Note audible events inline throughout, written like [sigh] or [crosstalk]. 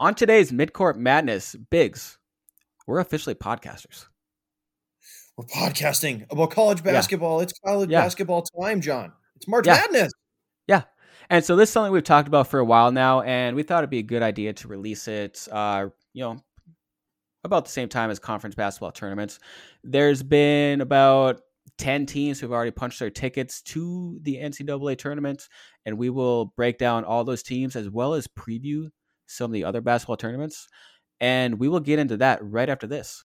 On today's Midcourt Madness, Biggs, we're officially podcasters. We're podcasting about college basketball. Yeah. It's college yeah. basketball time, John. It's March yeah. Madness. Yeah. And so this is something we've talked about for a while now, and we thought it'd be a good idea to release it, uh, you know, about the same time as conference basketball tournaments. There's been about 10 teams who've already punched their tickets to the NCAA tournament, and we will break down all those teams as well as preview some of the other basketball tournaments. And we will get into that right after this.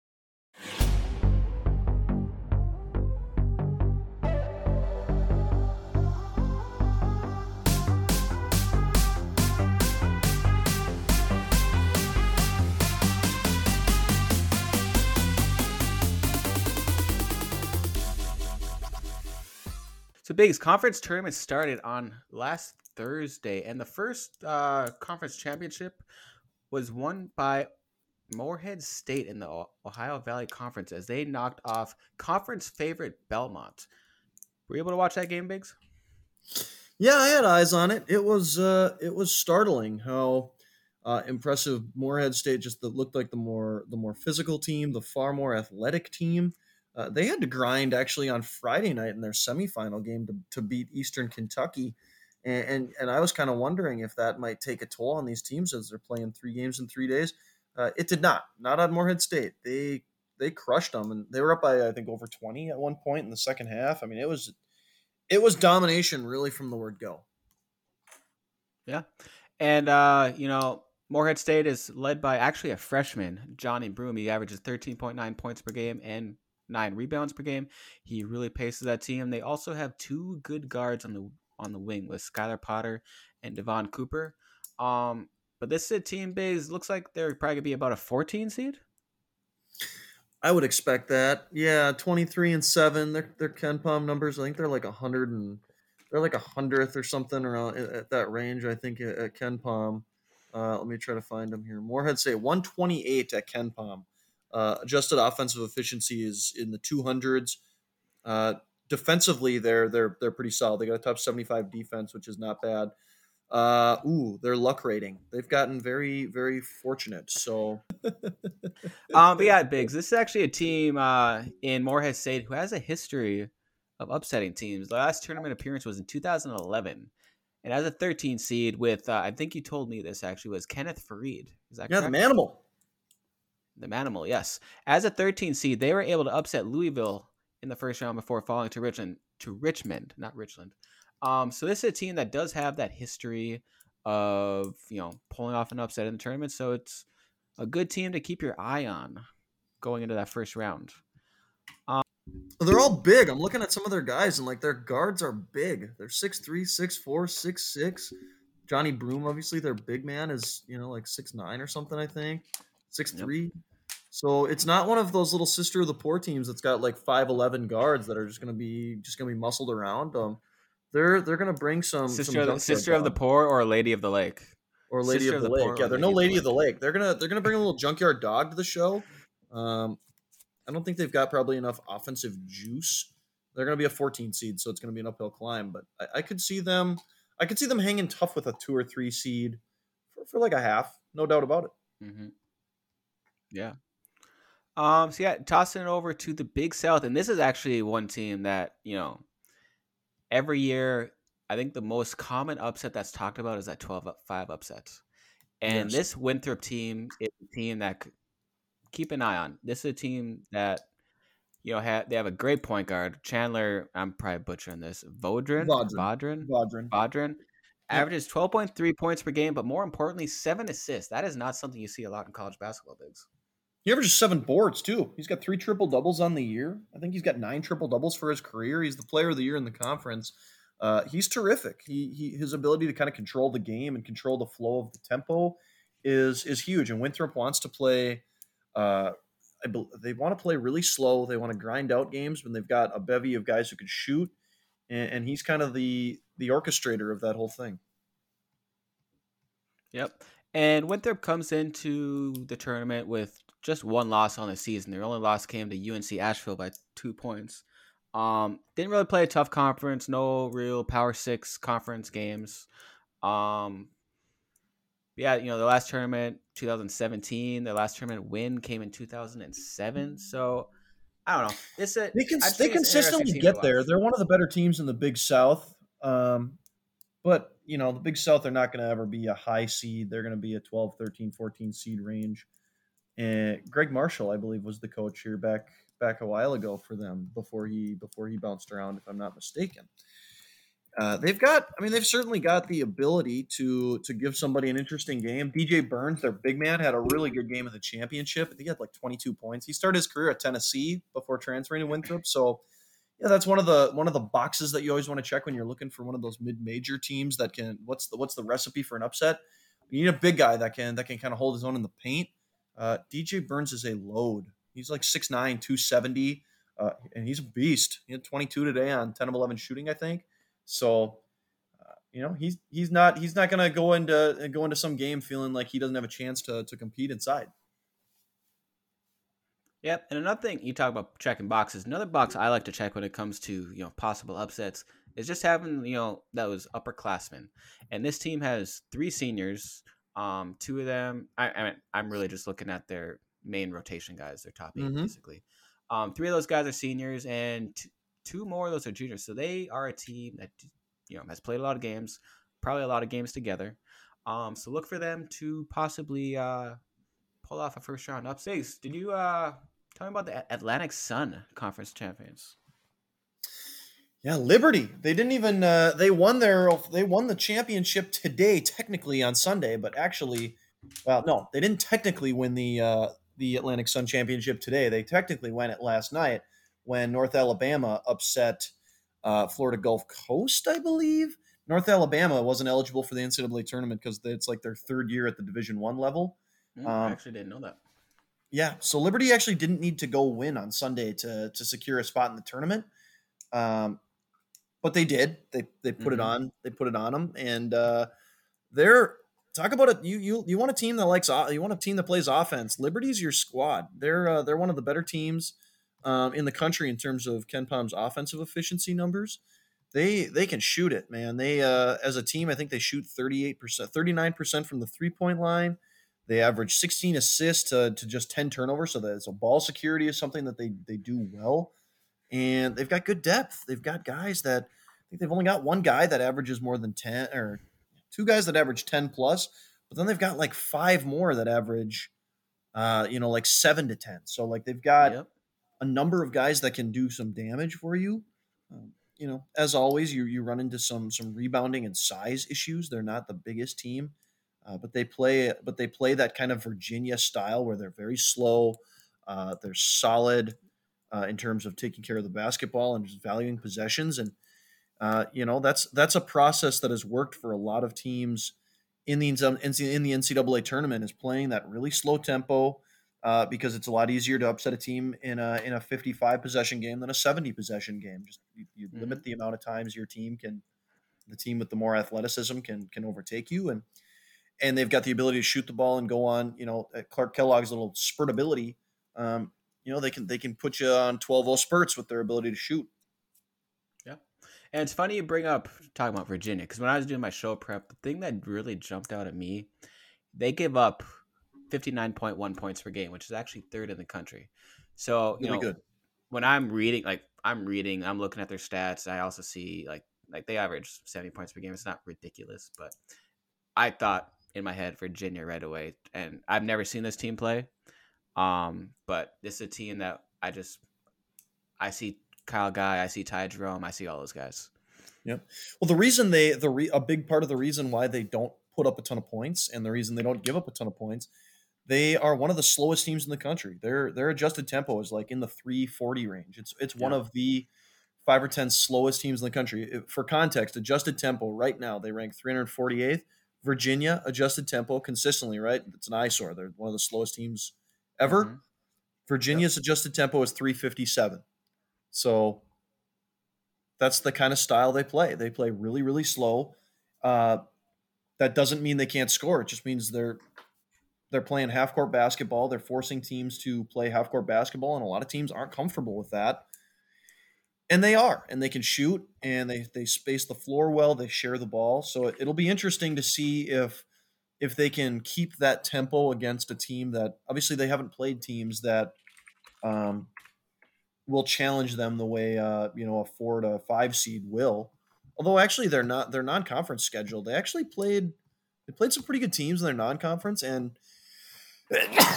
So Biggs conference tournament started on last Thursday, and the first uh, conference championship was won by Morehead State in the Ohio Valley Conference as they knocked off conference favorite Belmont. Were you able to watch that game, Biggs? Yeah, I had eyes on it. It was uh, it was startling how uh, impressive Morehead State just looked like the more the more physical team, the far more athletic team. Uh, they had to grind actually on Friday night in their semifinal game to, to beat Eastern Kentucky and and, and I was kind of wondering if that might take a toll on these teams as they're playing three games in three days. Uh, it did not. Not on Morehead State. They they crushed them, and they were up by I think over twenty at one point in the second half. I mean, it was it was domination really from the word go. Yeah, and uh, you know Morehead State is led by actually a freshman, Johni Broome. He averages thirteen point nine points per game and nine rebounds per game. He really paces that team. They also have two good guards on the on the wing with Skyelar Potter and Devon Cooper. Um, but this is team base looks like they're probably gonna be about a 14 seed. I would expect that. Yeah, 23 and seven. Their their KenPom numbers. I think they're like a hundred and they're like a hundredth or something around at that range. I think at, Ken KenPom. Uh, let me try to find them here. Morehead say 128 at KenPom. Uh, adjusted offensive efficiency is in the 200s. Uh, defensively, they're they're they're pretty solid. They got a top 75 defense, which is not bad. Uh, ooh, their luck rating. They've gotten very very fortunate. So, [laughs] um, but yeah, Biggs. This is actually a team uh, in Morehead State who has a history of upsetting teams. The last tournament appearance was in 2011. And as a 13 seed, with uh, I think you told me this actually was Kenneth Faried. Is that yeah, correct? the Manimal. The Manimal, yes. As a 13 seed, they were able to upset Louisville in the first round before falling to Richmond to Richmond, not Richland. Um, so this is a team that does have that history of you know pulling off an upset in the tournament. So it's a good team to keep your eye on going into that first round. Um, they're all big. I'm looking at some of their guys and like their guards are big. They're six three, six four, six six. Johni Broome, obviously, their big man is you know like six nine or something. I think six three. So it's not one of those little sister of the poor teams that's got like five eleven guards that are just gonna be just gonna be muscled around. Um, they're they're gonna bring some sister, some of, the, sister of the poor or a lady of the lake or lady sister of the, of the lake. Yeah, they're no lady of the, of the lake. They're gonna they're gonna bring a little junkyard dog to the show. Um, I don't think they've got probably enough offensive juice. They're gonna be a 14 seed, so it's gonna be an uphill climb. But I, I could see them. I could see them hanging tough with a two or three seed for, for like a half, no doubt about it. Mm-hmm. Yeah, um, so yeah, tossing it over to the Big South, and this is actually one team that you know every year. I think the most common upset that's talked about is that 12-5 upsets, and yes. this Winthrop team is a team that keep an eye on. This is a team that you know have they have a great point guard, Chandler. I'm probably butchering this. Vaudrin, Vaudrin, Vaudrin, Vaudrin. Averages 12.3 points per game, but more importantly, seven assists. That is not something you see a lot in college basketball, bigs. He averages seven boards too. He's got three triple doubles on the year. I think he's got nine triple doubles for his career. He's the player of the year in the conference. Uh, he's terrific. He, he his ability to kind of control the game and control the flow of the tempo is is huge. And Winthrop wants to play. Uh, I, they want to play really slow. They want to grind out games when they've got a bevy of guys who can shoot, and, and he's kind of the the orchestrator of that whole thing. Yep. And Winthrop comes into the tournament with just one loss on the season. Their only loss came to UNC Asheville by two points. Um, didn't really play a tough conference. No real Power Six conference games. Um, yeah, you know the last tournament, 2017. Their last tournament win came in 2007. So I don't know. It's a They can they consistently interesting team to get there. They're one of the better teams in the Big South. Um, but you know, the Big South they're not going to ever be a high seed. They're going to be a 12, 13, 14 seed range. And Gregg Marshall, I believe, was the coach here back back a while ago for them before he before he bounced around, if I'm not mistaken. Uh, they've got, I mean, they've certainly got the ability to to give somebody an interesting game. DJ Burns, their big man, had a really good game in the championship. I think he had like 22 points. He started his career at Tennessee before transferring to Winthrop. So, yeah, that's one of the one of the boxes that you always want to check when you're looking for one of those mid major teams that can. What's the what's the recipe for an upset? You need a big guy that can that can kind of hold his own in the paint. Uh, DJ Burns is a load. He's like 6'9", 270, uh, and he's a beast. He had 22 today on 10 of 11 shooting, I think. So, uh, you know, he's he's not he's not gonna go into go into some game feeling like he doesn't have a chance to to compete inside. Yep. And another thing you talk about checking boxes. Another box I like to check when it comes to you know possible upsets is just having you know those upperclassmen. And this team has three seniors. Um, two of them. I, I mean, I'm really just looking at their main rotation guys. Their top 8 Mhm. basically. Um, three of those guys are seniors, and t- two more of those are juniors. So they are a team that you know has played a lot of games, probably a lot of games together. Um, so look for them to possibly uh, pull off a first round upset. Did you uh, tell me about the Atlantic Sun Conference champions? Yeah, Liberty. They didn't even uh, they won their they won the championship today, technically on Sunday, but actually, well, no, they didn't technically win the uh, the Atlantic Sun Championship today. They technically won it last night when North Alabama upset uh, Florida Gulf Coast, I believe. North Alabama wasn't eligible for the NCAA tournament because it's like their third year at the Division One level. I Um, actually didn't know that. Yeah, so Liberty actually didn't need to go win on Sunday to to secure a spot in the tournament, um, but they did. They they put it Mhm. on. They put it on them, and uh, they're talk about it. You you you want a team that likes you want a team that plays offense. Liberty's your squad. They're uh, they're one of the better teams um, in the country in terms of KenPom's offensive efficiency numbers. They they can shoot it, man. They uh, as a team, I think they shoot thirty eight percent, thirty nine percent from the three point line. They average 16 assists to, to just 10 turnovers. So that so ball security is something that they they do well. And they've got good depth. They've got guys that I think they've only got one guy that averages more than 10 or two guys that average 10 plus, but then they've got like five more that average uh, you know, like seven to 10. So like they've got Yep. a number of guys that can do some damage for you. Um, you know, as always, you you run into some some rebounding and size issues. They're not the biggest team, uh, but they play but they play that kind of Virginia style where they're very slow. Uh, they're solid uh, in terms of taking care of the basketball and just valuing possessions. And uh, you know that's that's a process that has worked for a lot of teams in the in the NCAA tournament is playing that really slow tempo uh, because it's a lot easier to upset a team in a in a 55 possession game than a 70 possession game. Just you, you Mhm. limit the amount of times your team can, the team with the more athleticism can can overtake you, and and they've got the ability to shoot the ball and go on. You know, at Clark Kellogg's little spurt ability. Um, you know, they can they can put you on 12-0 spurts with their ability to shoot. Yeah, and it's funny you bring up talking about Virginia because when I was doing my show prep, the thing that really jumped out at me, they give up 59.1 points per game, which is actually third in the country. So, you Really know, good. when I'm reading, like I'm reading, I'm looking at their stats. I also see like like they average 70 points per game. It's not ridiculous, but I thought in my head Virginia right away, and I've never seen this team play. Um, but this is a team that I just I see Kyle Guy, I see Ty Jerome, I see all those guys. Yep. Well, the reason they the re, a big part of the reason why they don't put up a ton of points and the reason they don't give up a ton of points, they are one of the slowest teams in the country. Their their adjusted tempo is like in the 340 range. It's it's one of the five or ten slowest teams in the country. For context, adjusted tempo right now they rank 348th. Virginia adjusted tempo consistently, right? It's an eyesore. They're one of the slowest teams ever. Mhm. Virginia's adjusted tempo is 357. So that's the kind of style they play. They play really, really slow. Uh, that doesn't mean they can't score. It just means they're they're playing half court basketball. They're forcing teams to play half court basketball, and a lot of teams aren't comfortable with that. And they are, and they can shoot, and they they space the floor well. They share the ball, so it, it'll be interesting to see if if they can keep that tempo against a team that obviously they haven't played teams that um, will challenge them the way uh, you know a four to five seed will. Although actually they're not they're non-conference scheduled. They actually played they played some pretty good teams in their non-conference and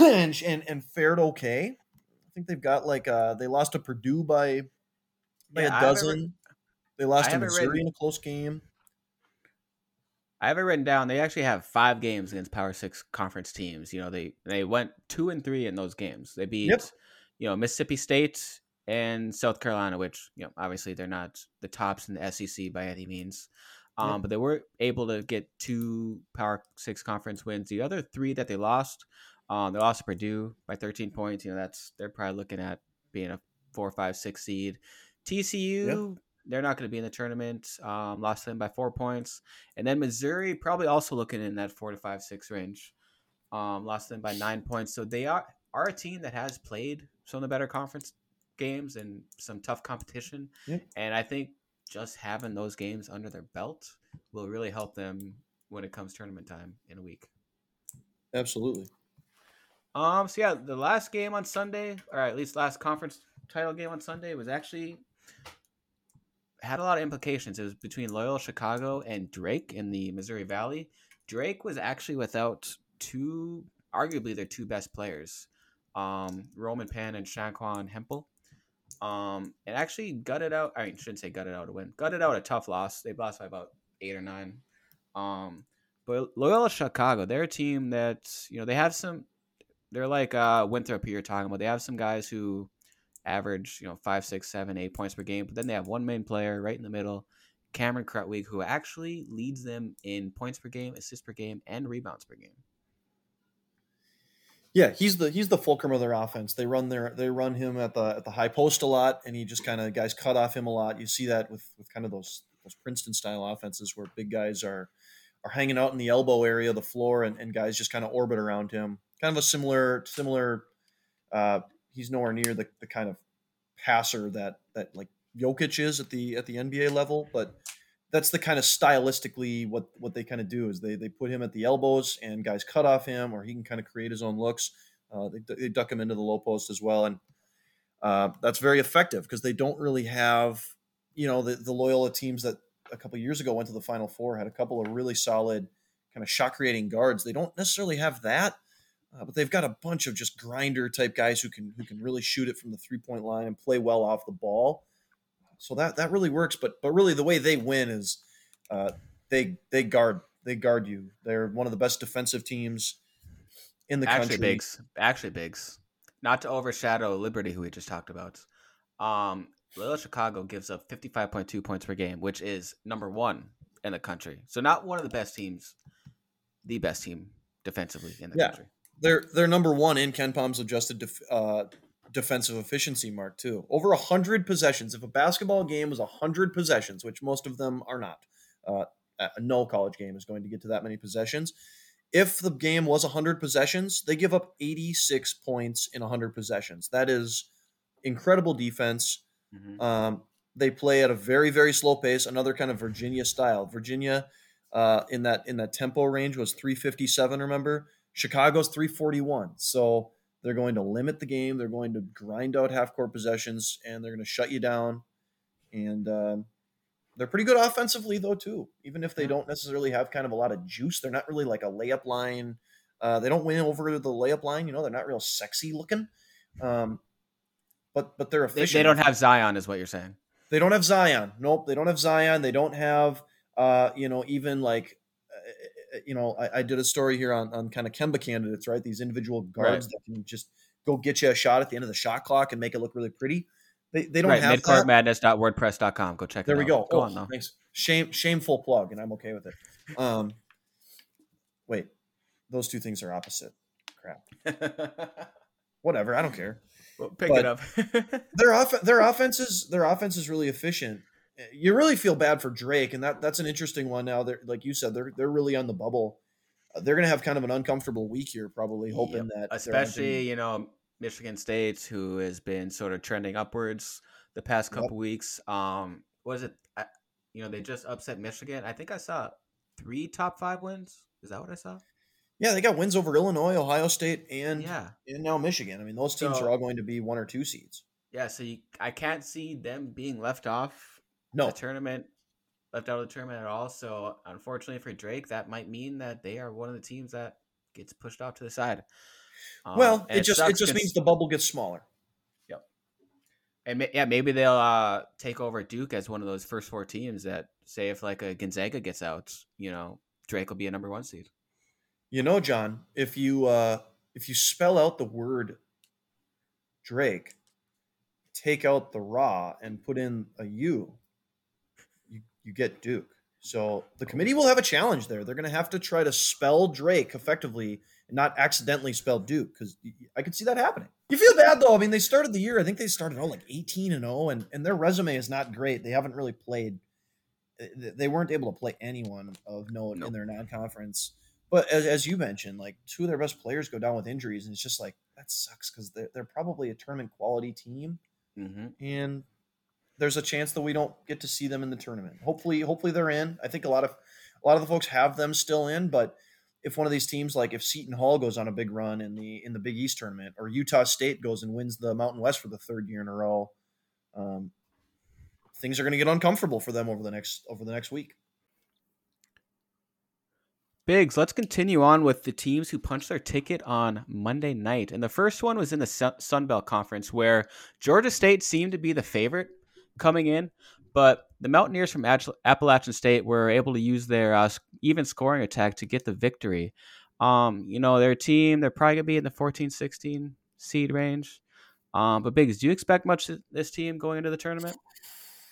and, and, and fared okay. I think they've got like uh they lost to Purdue by by Yeah, a dozen. re- they lost to haven't read- Missouri in a close game. I have it written down. They actually have five games against Power Six conference teams. You know, they they went two and three in those games. They beat, Yep. you know, Mississippi State and South Carolina, which you know obviously they're not the tops in the SEC by any means. Um, Yep. but they were able to get two Power Six conference wins. The other three that they lost, um, they lost to Purdue by 13 points. You know, that's they're probably looking at being a four, five, six seed. TCU, they're not going to be in the tournament. Um, lost to them by four points. And then Missouri probably also looking in that four to five, six range. Um, lost them by nine points. So they are are a team that has played some of the better conference games and some tough competition. Yep. And I think just having those games under their belt will really help them when it comes tournament time in a week. Absolutely. Um. So yeah, the last game on Sunday, or at least last conference title game on Sunday, was actually had a lot of implications. It was between Loyola Chicago and Drake in the Missouri Valley. Drake was actually without two, arguably their two best players, um, Roman Penn and ShanQuan Hemphill. Um, and actually gutted out. I mean, shouldn't say gutted out a win. Gutted out a tough loss. They lost by about eight or nine. Um, but Loyola Chicago, they're a team that you know they have some. They're like uh, Winthrop here talking about. They have some guys who average you know five, six, seven, eight points per game. But then they have one main player right in the middle, Cameron Krutwig, who actually leads them in points per game, assists per game, and rebounds per game. Yeah, he's the he's the fulcrum of their offense. They run their they run him at the at the high post a lot, and he just kind of guys cut off him a lot. You see that with with kind of those those Princeton style offenses where big guys are are hanging out in the elbow area of the floor, and, and guys just kind of orbit around him. Kind of a similar similar. Uh, he's nowhere near the, the kind of passer that that like Jokic is at the at the NBA level, but that's the kind of stylistically what what they kind of do is they they put him at the elbows and guys cut off him or he can kind of create his own looks. Uh, they, they duck him into the low post as well, and uh, that's very effective because they don't really have you know the, the Loyola teams that a couple years ago went to the Final Four had a couple of really solid kind of shot creating guards. They don't necessarily have that, uh, but they've got a bunch of just grinder type guys who can who can really shoot it from the three point line and play well off the ball. So that that really works. But but really the way they win is uh, they they guard they guard you. They're one of the best defensive teams in the country. actually, country. Biggs. Actually, Biggs. Not to overshadow Liberty, who we just talked about. Um, Loyola Chicago gives up 55.2 points per game, which is number one in the country. So not one of the best teams, the best team defensively in the Yeah. country. They're they're number one in KenPom's adjusted def, uh, defensive efficiency mark too. Over hundred possessions. If a basketball game was hundred possessions, which most of them are not, uh, a- no college game is going to get to that many possessions. If the game was hundred possessions, they give up eighty six points in hundred possessions. That is incredible defense. Mhm. Um, they play at a very very slow pace. Another kind of Virginia style. Virginia uh, in that in that tempo range was 357. Remember, Chicago's 341. So they're going to limit the game. They're going to grind out half court possessions, and they're going to shut you down. And um, they're pretty good offensively though too. Even if they don't necessarily have kind of a lot of juice, they're not really like a layup line. Uh, they don't win over the layup line. You know, they're not real sexy looking. Um, but but they're They, efficient. they don't have Zion, is what you're saying. They don't have Zion. Nope, they don't have Zion. They don't have, uh, you know, even like, you know, I, I did a story here on, on kind of Kemba candidates, right? These individual guards that can just go get you a shot at the end of the shot clock and make it look really pretty. They, they don't right, have that. midcourtmadness.wordpress.com. Go check it out. There we go. Go oh, on, though. Thanks. Shame, shameful plug, and I'm okay with it. Um, wait, those two things are opposite. Crap. [laughs] Whatever. I don't care. Well, pick But- it up. [laughs] their off their offense is their offense is really efficient. You really feel bad for Drake, and that that's an interesting one. Now, they're like you said, they're they're really on the bubble. Uh, they're going to have kind of an uncomfortable week here, probably hoping that especially you know Michigan State, who has been sort of trending upwards the past Yep. couple weeks. Um, was it? I, you know, they just upset Michigan. I think I saw three top five wins. Is that what I saw? Yeah, they got wins over Illinois, Ohio State, and Yeah. and now Michigan. I mean, those teams So- are all going to be one or two seeds. Yeah, so you, I can't see them being left off No, the tournament, left out of the tournament at all. So unfortunately for Drake, that might mean that they are one of the teams that gets pushed off to the side. Um, well, and it just it just means the bubble gets smaller. Yep. And yeah, maybe they'll uh, take over Duke as one of those first four teams that say if like a Gonzaga gets out, you know, Drake will be a number one seed. You know, John, if you uh if you spell out the word Drake, take out the raw and put in a U, you get Duke. So the committee will have a challenge there. They're going to have to try to spell Drake effectively and not accidentally spell Duke because I could see that happening. You feel bad though. I mean, they started the year. I think they started out like eighteen and zero, and and their resume is not great. They haven't really played. they- They weren't able to play anyone of note Nope. in their non-conference. But as, as you mentioned, like two of their best players go down with injuries, and it's just like that sucks because they're, they're probably a tournament quality team, Mm-hmm. and there's a chance that we don't get to see them in the tournament. Hopefully, hopefully they're in. I think a lot of a lot of the folks have them still in, but if one of these teams, like if Seton Hall goes on a big run in the in the Big East tournament, or Utah State goes and wins the Mountain West for the third year in a row, um, things are going to get uncomfortable for them over the next over the next week. Biggs, let's continue on with the teams who punched their ticket on Monday night. And the first one was in the Sun Belt Conference, where Georgia State seemed to be the favorite coming in, but the Mountaineers from Appalachian State were able to use their uh, even scoring attack to get the victory. Um, you know, their team, they're probably going to be in the 14 16 seed range. Um, but Biggs, do you expect much this team going into the tournament?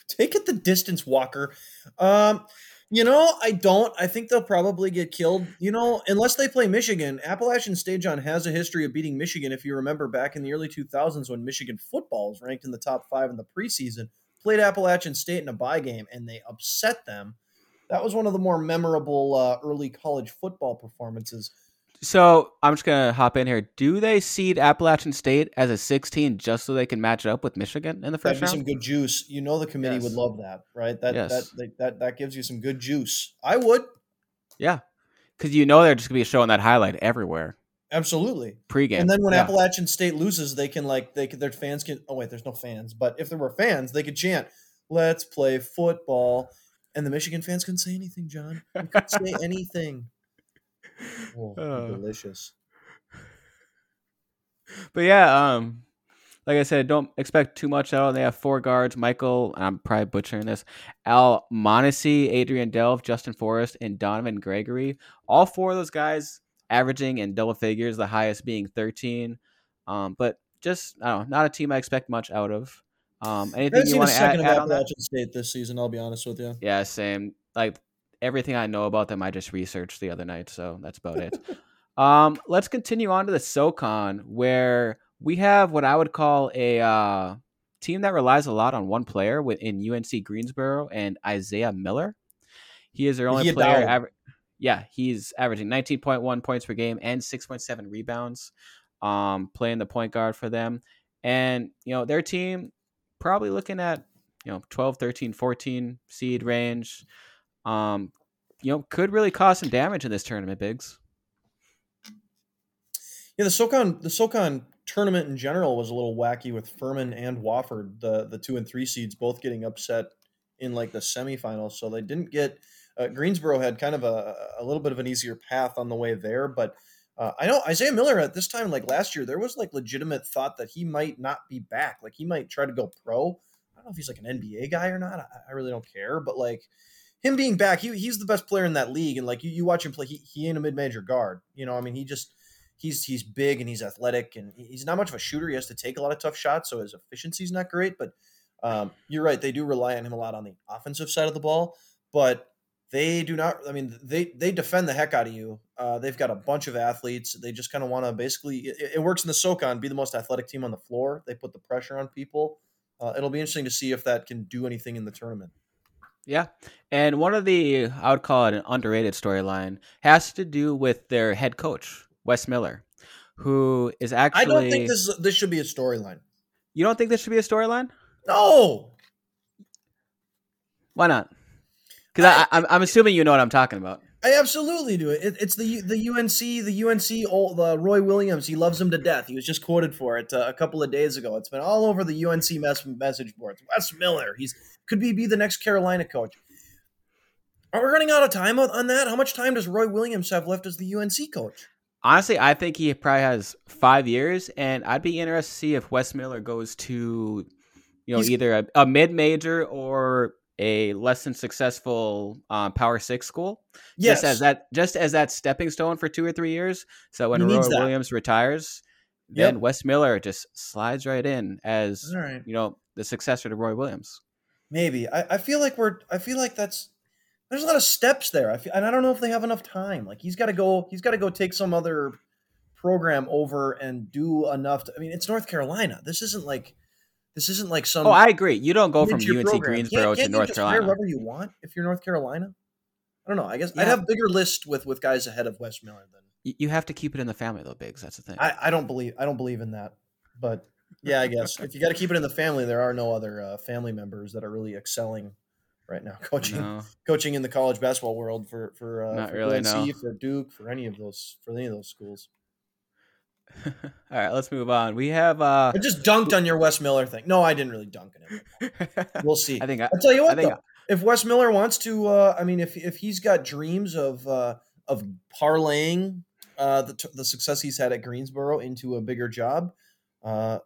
Take it the distance, Walker. Um, you know, I don't. I think they'll probably get killed. You know, unless they play Michigan. Appalachian State John has a history of beating Michigan. If you remember back in the early 2000s when Michigan football was ranked in the top five in the preseason, played Appalachian State in a bye game and they upset them. That was one of the more memorable uh, early college football performances. So I'm just gonna hop in here. Do they seed Appalachian State as a 16 just so they can match it up with Michigan in the first That'd be some good juice. You know, the committee would love that, right? That Yes. that, that that that gives you some good juice. I would Yeah, because you know they're just gonna be showing that highlight everywhere absolutely. pregame. And then when yeah. Appalachian State loses, they can like they can their fans can. Oh wait, there's no fans. But if there were fans, they could chant, "Let's play football," and the Michigan fans couldn't say anything. John, they couldn't say [laughs] anything. Oh, Uh. delicious. But yeah, um, like I said, don't expect too much out. of They have four guards: Michael. I'm probably butchering this. Almonacy, Adrian Delph, Justin Forrest, and Donovan Gregory. All four of those guys averaging in double figures, the highest being 13. Um, but just I don't know, not a team I expect much out of. Um, anything you want to add, add on that? State this season. I'll be honest with you. Yeah, same. Like everything I know about them, I just researched the other night, so that's about it. [laughs] um, let's continue on to the SoCon, where we have what I would call a uh, team that relies a lot on one player within UNC Greensboro and Isaiah Miller. He is their only He player. Aver- yeah, he's averaging 19.1 points per game and 6.7 rebounds. Um, playing the point guard for them, and you know their team probably looking at you know 12 13 14 seed range um you know could really cause some damage in this tournament bigs Yeah, the SoCon the SoCon tournament in general was a little wacky with Furman and Wofford, the the two and three seeds, both getting upset in like the semifinals. So they didn't get uh, Greensboro had kind of a, a little bit of an easier path on the way there, but uh, I know Isaiah Miller at this time, like last year, there was like legitimate thought that he might not be back. Like he might try to go pro. I don't know if he's like an NBA guy or not. I, I really don't care, but like him being back, he, he's the best player in that league. And like you, you watch him play, he, he ain't a mid major guard. You know, I mean, he just he's he's big and he's athletic and he's not much of a shooter. He has to take a lot of tough shots, so his efficiency's not great. But um, you're right; they do rely on him a lot on the offensive side of the ball. But they do not. I mean, they they defend the heck out of you. Uh, they've got a bunch of athletes. They just kind of want to basically. It, it works in the SoCon, be the most athletic team on the floor. They put the pressure on people. Uh, it'll be interesting to see if that can do anything in the tournament. yeah and one of the i would call it an underrated storyline has to do with their head coach wes miller who is actually I don't think this is, this should be a storyline. you don't think this should be a storyline No, why not because I, I, I'm, I'm assuming you know what i'm talking about I absolutely do it. it. It's the the UNC the UNC old, the Roy Williams. He loves him to death. He was just quoted for it uh, a couple of days ago. It's been all over the UNC mess, message boards. Wes Miller. He's could be be the next Carolina coach. Are we running out of time on, on that? How much time does Roy Williams have left as the UNC coach? Honestly, I think he probably has five years, and I'd be interested to see if Wes Miller goes to, you know, He's, either a, a mid major or a less than successful um, Power Six school. Yes. Just as that, just as that stepping stone for two or three years. So when Roy Williams retires, yep. then Wes Miller just slides right in as right. you know the successor to Roy Williams. Maybe I, I feel like we're I feel like that's there's a lot of steps there. I feel, and I don't know if they have enough time. Like he's got to go he's got to go take some other program over and do enough. To, I mean, it's North Carolina. This isn't like this isn't like some. Oh, I agree. You don't go from UNC program. Greensboro can't, can't to North Carolina. Wherever you want, if you're North Carolina. I don't know. I guess yeah. I'd have bigger list with with guys ahead of Wes Miller than. You have to keep it in the family though, Biggs. That's the thing. I, I don't believe I don't believe in that, but yeah, I guess if you got to keep it in the family, there are no other uh, family members that are really excelling right now, [laughs] coaching no. coaching in the college basketball world for for uh, not for really UNC, no. for Duke, for any of those for any of those schools. [laughs] All right, let's move on. We have uh I just dunked on your Wes Miller thing. No, I didn't really dunk on him. [laughs] We'll see. I think I, will tell you what though. I, if Wes Miller wants to uh I mean if if he's got dreams of uh of parlaying uh the the success he's had at Greensboro into a bigger job, uh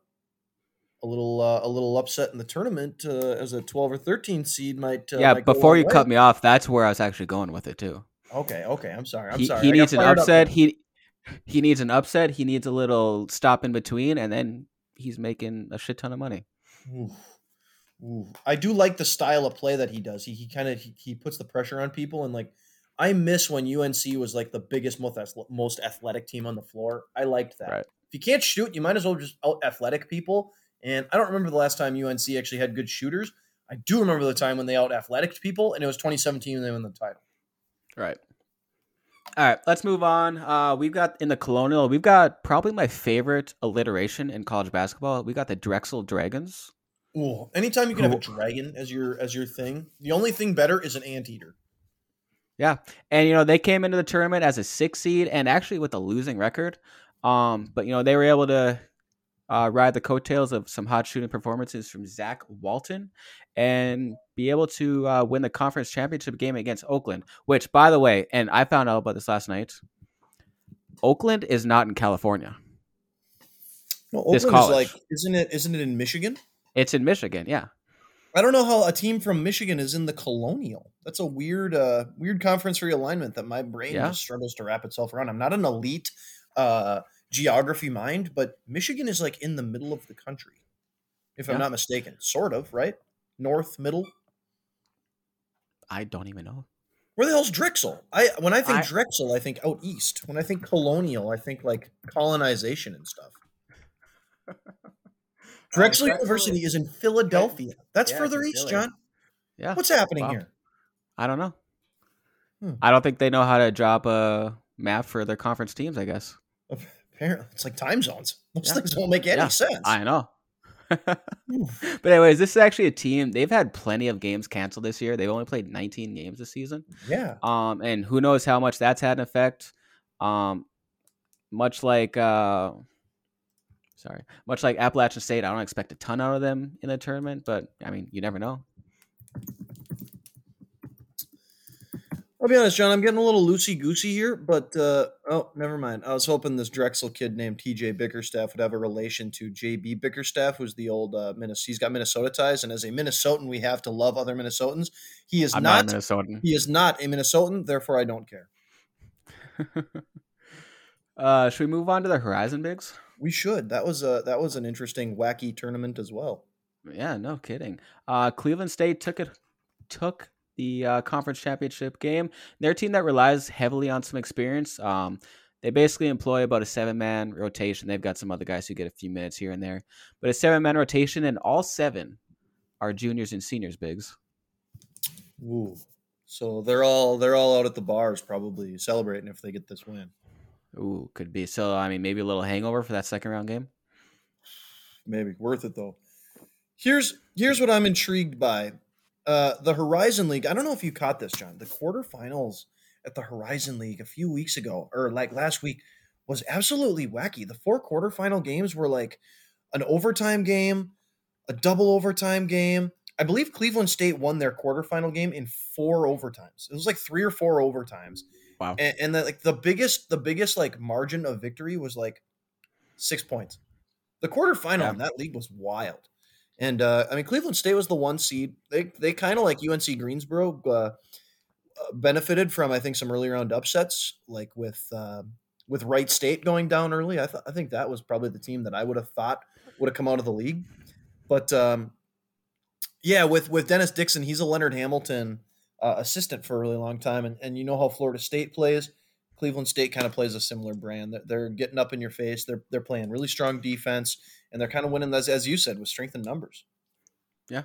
a little uh, a little upset in the tournament uh, as a 12 or 13 seed might uh, yeah might before you cut me off that's where i was actually going with it too okay okay i'm sorry i'm he, sorry he needs an upset he he needs an upset. He needs a little stop in between, and then he's making a shit ton of money. Ooh. Ooh. I do like the style of play that he does. He he kind of he, he, puts the pressure on people, and like I miss when UNC was like the biggest most most athletic team on the floor. I liked that. Right. If you can't shoot, you might as well just out athletic people. And I don't remember the last time UNC actually had good shooters. I do remember the time when they out athletic people, and it was 2017 when they won the title. Right. All right, let's move on. Uh, we've got in the Colonial, we've got probably my favorite alliteration in college basketball. We got the Drexel Dragons. Ooh, anytime you can have a dragon as your as your thing, the only thing better is an anteater. Yeah, and you know they came into the tournament as a six seed and actually with a losing record. Um, but you know they were able to uh, ride the coattails of some hot shooting performances from Zach Walton and be able to uh, win the conference championship game against Oakland. Which, by the way, and I found out about this last night. Oakland is not in California. No, Oakland is like, isn't it? Isn't it in Michigan? It's in Michigan. Yeah. I don't know how a team from Michigan is in the Colonial. That's a weird, uh, weird conference realignment that my brain yeah. just struggles to wrap itself around. I'm not an elite uh, geography mind, but Michigan is like in the middle of the country, if yeah. I'm not mistaken. Sort of, right? North, middle. I don't even know. Where the hell's Drexel? I when I think I, Drexel, I think out east. When I think colonial, I think like colonization and stuff. [laughs] Drexel, uh, University is in Philadelphia. That's yeah, further east, John. Yeah. What's happening here? I don't know. Hmm. I don't think they know how to drop a map for their conference teams. I guess. Apparently, it's like time zones. Those yeah. things don't make any yeah, sense. I know. But anyways, this is actually a team. They've had plenty of games canceled this year. They've only played 19 games this season. Yeah. Um, and who knows how much that's had an effect. Um, much like uh, sorry, much like Appalachian State, I don't expect a ton out of them in the tournament, but I mean, you never know. I'll be honest, John. I'm getting a little loosey goosey here, but uh, oh, never mind. I was hoping this Drexel kid named T.J. Bickerstaff would have a relation to J.B. Bickerstaff, who's the old uh, Minnesota. He's got Minnesota ties, and as a Minnesotan, we have to love other Minnesotans. He is I'm not, not Minnesotan. He is not a Minnesotan. Therefore, I don't care. [laughs] uh, should we move on to the Horizon Bigs? We should. That was a that was an interesting, wacky tournament as well. Yeah, no kidding. Uh, Cleveland State took it took the uh, conference championship game. They're a team that relies heavily on some experience. Um, they basically employ about a seven man rotation. They've got some other guys who get a few minutes here and there, but a seven man rotation, and all seven are juniors and seniors. Bigs. Ooh, so they're all they're all out at the bars, probably celebrating if they get this win. Ooh, could be. So I mean, maybe a little hangover for that second round game. Maybe worth it though. Here's here's what I'm intrigued by uh, the Horizon League. I don't know if you caught this, John. The quarterfinals at the Horizon League a few weeks ago or like last week was absolutely wacky. The four quarterfinal games were like an overtime game, a double overtime game. I believe Cleveland State won their quarterfinal game in four overtimes. It was like three or four overtimes. Wow. And, and the, like the biggest, the biggest like margin of victory was like six points. The quarterfinal Yeah. in that league was wild. And uh, I mean, Cleveland State was the one seed. They they kind of like UNC Greensboro uh, benefited from I think some early round upsets, like with uh, with Wright State going down early. I th- I think that was probably the team that I would have thought would have come out of the league. But um, yeah, with with Dennis Dixon, he's a Leonard Hamilton uh, assistant for a really long time, and and you know how Florida State plays. Cleveland State kind of plays a similar brand. They're, they're getting up in your face. They're they're playing really strong defense, and they're kind of winning as as you said with strength and numbers. Yeah.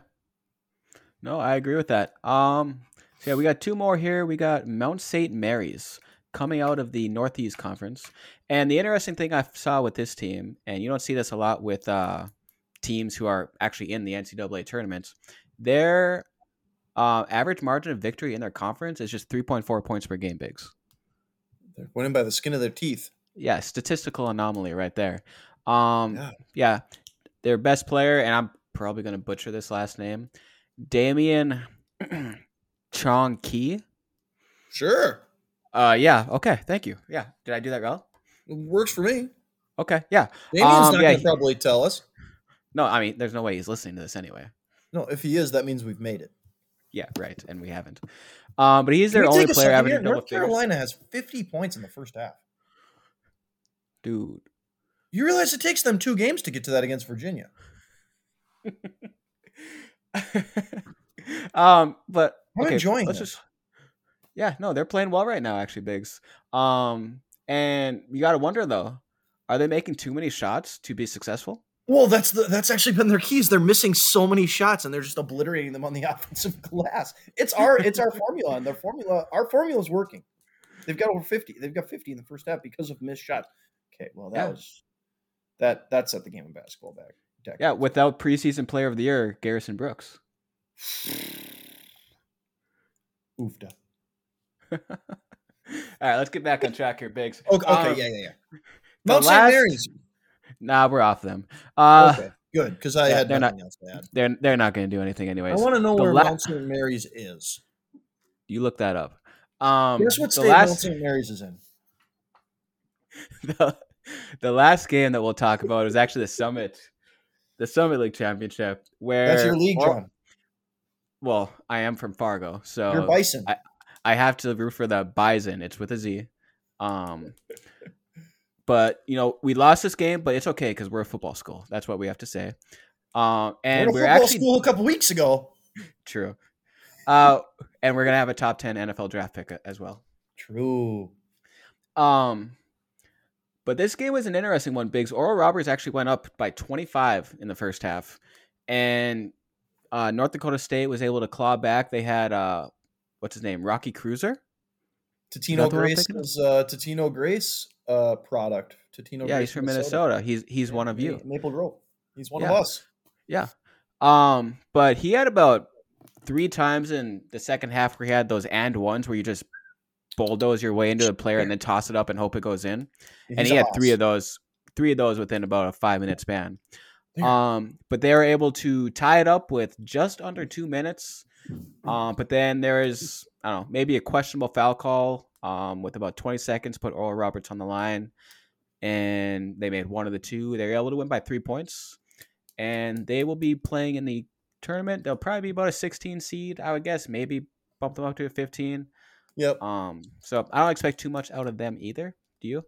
No, I agree with that. Um, so yeah, we got two more here. We got Mount St. Mary's coming out of the Northeast Conference, and the interesting thing I saw with this team, and you don't see this a lot with uh, teams who are actually in the NCAA tournaments, their uh, average margin of victory in their conference is just three point four points per game. Bigs. They're winning by the skin of their teeth. Yeah, statistical anomaly right there. Um, Yeah. yeah, their best player, and I'm probably going to butcher this last name, Damian [clears throat] Chong Qui. Sure, Uh, yeah. Okay. Thank you. Yeah. Did I do that well? it works for me. Okay. Yeah. Damien's Um, not yeah, going to probably tell us. No, I mean, there's no way he's listening to this anyway. No, if he is, that means we've made it. Yeah. Right. And we haven't. Um, but he's their only player second here? averaging double North figures. Carolina has 50 points in the first half. Dude. You realize it takes them two games to get to that against Virginia. [laughs] um, but I'm okay, enjoying let's this. just. Yeah. No, they're playing well right now. Actually, Biggs. Um, and you got to wonder though, are they making too many shots to be successful? Well, that's the, that's actually been their keys. They're missing so many shots, and they're just obliterating them on the [laughs] offensive glass. It's our it's our formula, and their formula our formula is working. They've got over fifty. They've got fifty in the first half because of missed shots. Okay, well that Yeah. was that that set the game of basketball back. decades Yeah. Without preseason player of the year, Garrison Brooks. [sighs] oofda. [laughs] All right, let's get back on track here, Biggs. Okay, okay, Um, yeah, yeah, yeah. Mount St. Mary's. Nah, we're off them. Uh, okay, good because I yeah, had they're nothing else to add. they're they're not going to do anything anyways. I want to know the where la- Mount St. Mary's is. You look that up. Um, Guess what state Mount St. Mary's is in? [laughs] the, [laughs] the last game that we'll talk about is actually the Summit, the Summit League Championship. Where That's your league, John. Well, I am from Fargo, so You're Bison. I- I have to root for the Bison. It's with a Z. Um, [laughs] but you know we lost this game, but it's okay because we're a football school. That's what we have to say. Um, and We're we're football actually school a couple weeks ago. true. Uh, and we're gonna have a top ten NFL draft pick as well. True. Um, but this game was an interesting one. Biggs Oral Roberts actually went up by 25 in the first half, and uh, North Dakota State was able to claw back. They had uh, what's his name, Rocky Kreuser. Totino that the one I'm Grace is uh, Totino Grace uh, product. Tatino. yeah, Grace, he's from Minnesota. He's he's Yeah, one of you. Maple Grove. He's one of us. Yeah. Um, but he had about three times in the second half where he had those and ones where you just bulldoze your way into a player and then toss it up and hope it goes in. and He's he had three of those three of those within about a five minute span. Um but they were able to tie it up with just under two minutes. Um but then there is i don't know maybe a questionable foul call um with about 20 seconds put oral roberts on the line and they made one of the two. They were able to win by three points. And they will be playing in the tournament. They'll probably be about a 16 seed i would guess maybe bump them up to a 15 Yep. um so i don't expect too much out of them either do you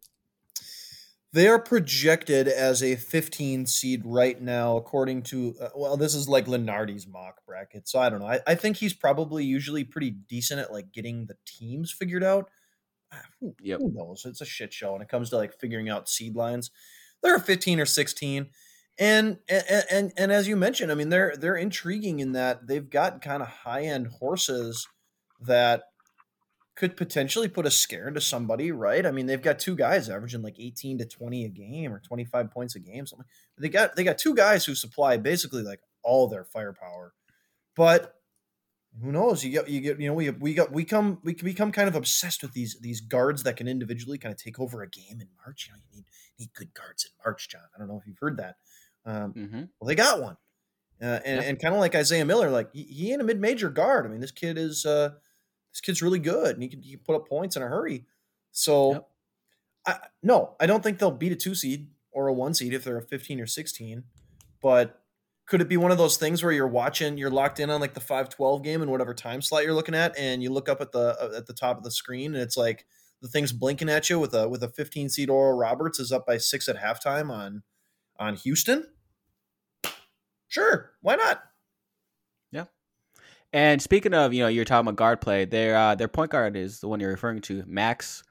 They are projected as a 15 seed right now, according to, uh, well, this is like Lunardi's mock bracket. So I don't know. I, I think he's probably usually pretty decent at like getting the teams figured out. Ah, Who, Yep. who knows? It's a shit show when it comes to like figuring out seed lines. They're a 15 or 16. And, and and and as you mentioned, I mean they're they're intriguing in that they've got kind of high end horses that could potentially put a scare into somebody, right? I mean, they've got two guys averaging like 18 to 20 a game or 25 points a game, something. They got they got two guys who supply basically like all their firepower. But Who knows? You get you get you know we we got we come we can become kind of obsessed with these these guards that can individually kind of take over a game in March. You know, you need need good guards in March, John. I don't know if you've heard that. Um, Mm-hmm. well, they got one, uh, and Yeah. and kind of like Isaiah Miller, like he, he ain't a mid major guard. I mean, this kid is uh, this kid's really good, and he can, he can put up points in a hurry. So, Yep. I no, I don't think they'll beat a two seed or a one seed if they're a fifteen or sixteen. But could it be one of those things where you're watching, you're locked in on like the five twelve game and whatever time slot you're looking at, and you look up at the uh, at the top of the screen, and it's like the thing's blinking at you with a with a 15 seed Oral Roberts is up by six at halftime on on Houston. Sure, why not? And speaking of, you know, you're talking about guard play. Their uh, their point guard is the one you're referring to, Max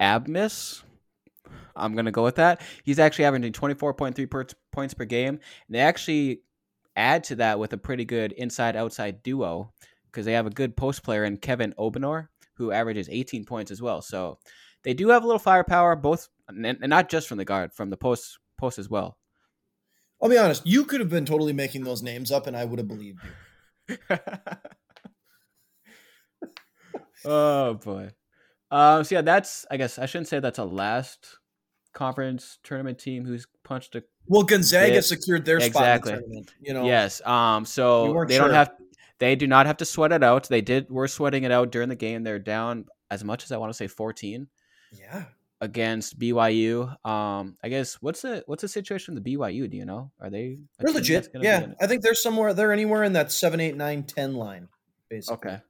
Abmas. I'm gonna go with that. He's actually averaging 24.3 per- points per game. And they actually add to that with a pretty good inside outside duo because they have a good post player in Kevin Obanor who averages 18 points as well. So they do have a little firepower, both and not just from the guard, from the post post as well. I'll be honest, you could have been totally making those names up, and I would have believed you. [laughs] oh boy. Um, so yeah, that's I guess I shouldn't say that's a last conference tournament team who's punched a Well, Gonzaga Yeah, secured their exactly. spot in the tournament. You know, yes. Um, so weren't they don't have they do not have to sweat it out. They did were sweating it out during the game. They're down as much as I want to say 14 yeah. Against BYU. Um, I guess what's the what's the situation with the BYU? Do you know? Are they They're legit. that's be Yeah. I think they're somewhere. They're anywhere in that seven, eight, nine, ten line, basically. Okay.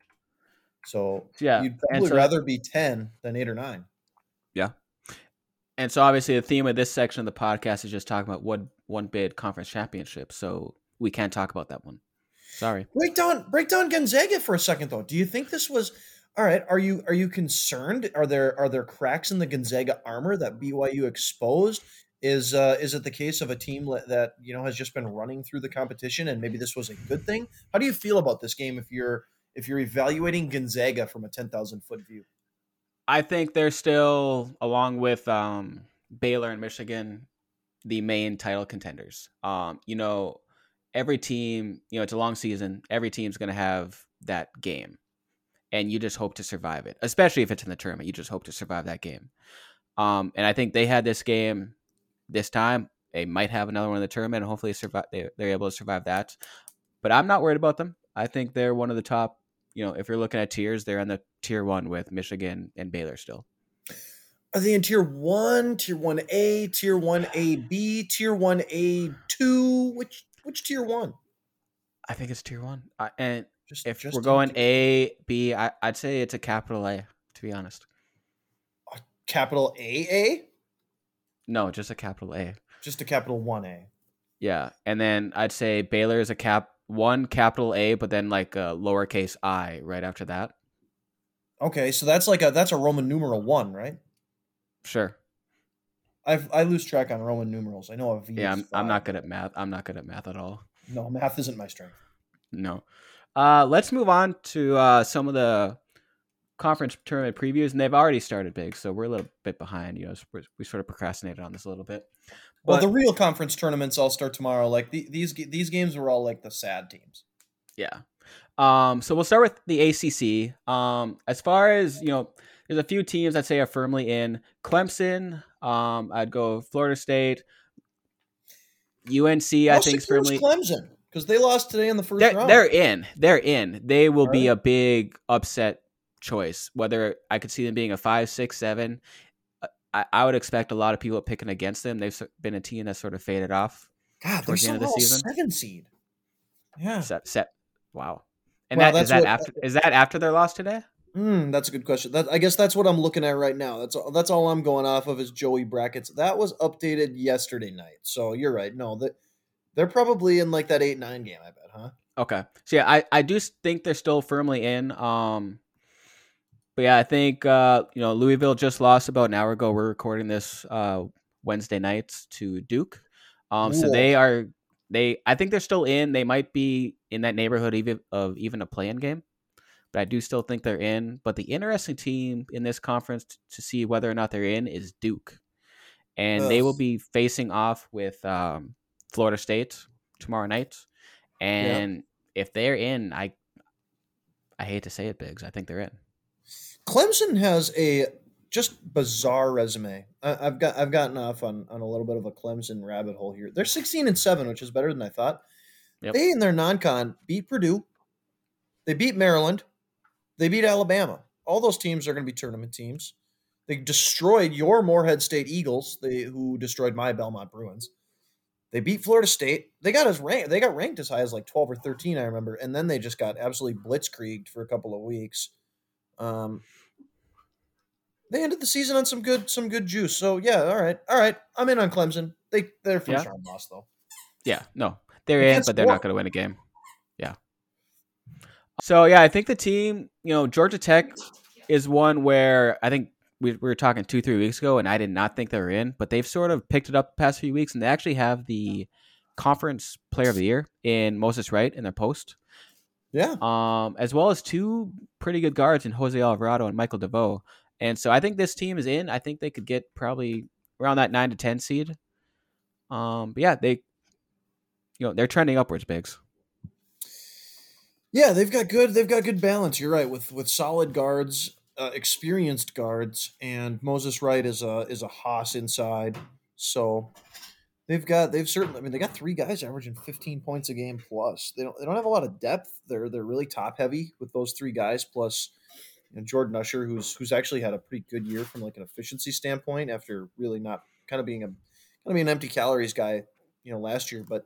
So Yeah. you'd probably so- rather be ten than eight or nine. Yeah. And so obviously the theme of this section of the podcast is just talking about one one bid conference championship. So we can't talk about that one. Sorry. Break down, break down Gonzaga for a second, though. Do you think this was all right? Are you are you concerned? Are there are there cracks in the Gonzaga armor that BYU exposed? Is uh, is it the case of a team that you know has just been running through the competition and maybe this was a good thing? How do you feel about this game if you're if you're evaluating Gonzaga from a ten thousand foot view? I think they're still, along with um, Baylor and Michigan, the main title contenders. Um, you know, every team, you know, it's a long season. Every team's going to have that game, and you just hope to survive it. Especially if it's in the tournament, you just hope to survive that game. Um, and I think they had this game this time. They might have another one in the tournament, and hopefully survive. They, they're able to survive that. But I'm not worried about them. I think they're one of the top. You know, if you're looking at tiers, they're in the tier one with Michigan and Baylor still. Are they in tier one, tier one A, tier one A B, tier one A two? Which which tier one? I think it's tier one. I, and Just if just we're going A, B, I, I'd say it's a capital A. To be honest, capital A A, no, just a capital A. just a capital one A. Yeah, and then I'd say Baylor is a cap one capital A, but then like a lowercase I right after that. Okay, so that's like a that's a Roman numeral one, right? Sure. I I lose track on Roman numerals. I know a V. Yeah, I'm, I'm not good at math. I'm not good at math at all. No, math isn't my strength. No. Uh, let's move on to uh, some of the conference tournament previews, and they've already started big, so we're a little bit behind. You know, we we sort of procrastinated on this a little bit. Well, But- the real conference tournaments all start tomorrow. Like the, these these games were all like the sad teams. Yeah. Um, so we'll start with the ACC. Um, as far as you know, there's a few teams I'd say are firmly in. Clemson. Um, I'd go Florida State. UNC, I How think, is firmly. Clemson because they lost today in the 1st They're, round. they're in. They're in. They will be a big upset choice. Whether I could see them being a five, six, seven. uh, I, I would expect a lot of people picking against them. They've been a team that's sort of faded off. God, they're the end of the a season. seven seed. Yeah, Set, set. Wow. And Well, that is that what- after is that after their loss today? Hmm, that's a good question. That I guess that's what I'm looking at right now. That's all, that's all I'm going off of is Joey brackets. That was updated yesterday night. So you're right. No, that they're probably in like that eight nine game. I bet, huh? Okay. So yeah, I, I do think they're still firmly in. Um but yeah, I think uh, you know, Louisville just lost about an hour ago. We're recording this uh Wednesday nights to Duke. Um so they are they I think they're still in. They might be in that neighborhood even of even a play-in game. But I do still think they're in. But the interesting team in this conference t- to see whether or not they're in is Duke. And they will be facing off with um, Florida State tomorrow night. And if they're in, I I hate to say it, Biggs. I think they're in. Clemson has a just bizarre resume. I, have got I've gotten off on on a little bit of a Clemson rabbit hole here. They're 16 and seven, which is better than I thought. Yep. They in their non-con beat Purdue. They beat Maryland. They beat Alabama. All those teams are going to be tournament teams. They destroyed your Morehead State Eagles, they, who destroyed my Belmont Bruins. They beat Florida State. They got as ranked. They got ranked as high as like 12 or 13, I remember, and then they just got absolutely blitzkrieged for a couple of weeks. Um, they ended the season on some good some good juice. So yeah, all right, all right. I'm in on Clemson. They they're first yeah. round loss though. Yeah, no, they're in, but they're not going to win a game. Yeah. So yeah, I think the team, you know, Georgia Tech is one where I think we, we were talking two three weeks ago, and I did not think they were in, but they've sort of picked it up the past few weeks, and they actually have the conference player of the year in Moses Wright in their post. Yeah. Um, as well as two pretty good guards in Jose Alvarado and Michael DeVoe. And so I think this team is in. I think they could get probably around that nine to ten seed. Um, but yeah, they you know, they're trending upwards, Biggs. Yeah, they've got good they've got good balance. You're right, with with solid guards, uh, experienced guards, and Moses Wright is a is a hoss inside. So they've got they've certainly I mean they got three guys averaging 15 points a game plus. They don't they don't have a lot of depth. They're they're really top heavy with those three guys plus you know, Jordan Usher who's who's actually had a pretty good year from like an efficiency standpoint after really not kind of being a kind of being an empty calories guy, you know, last year, but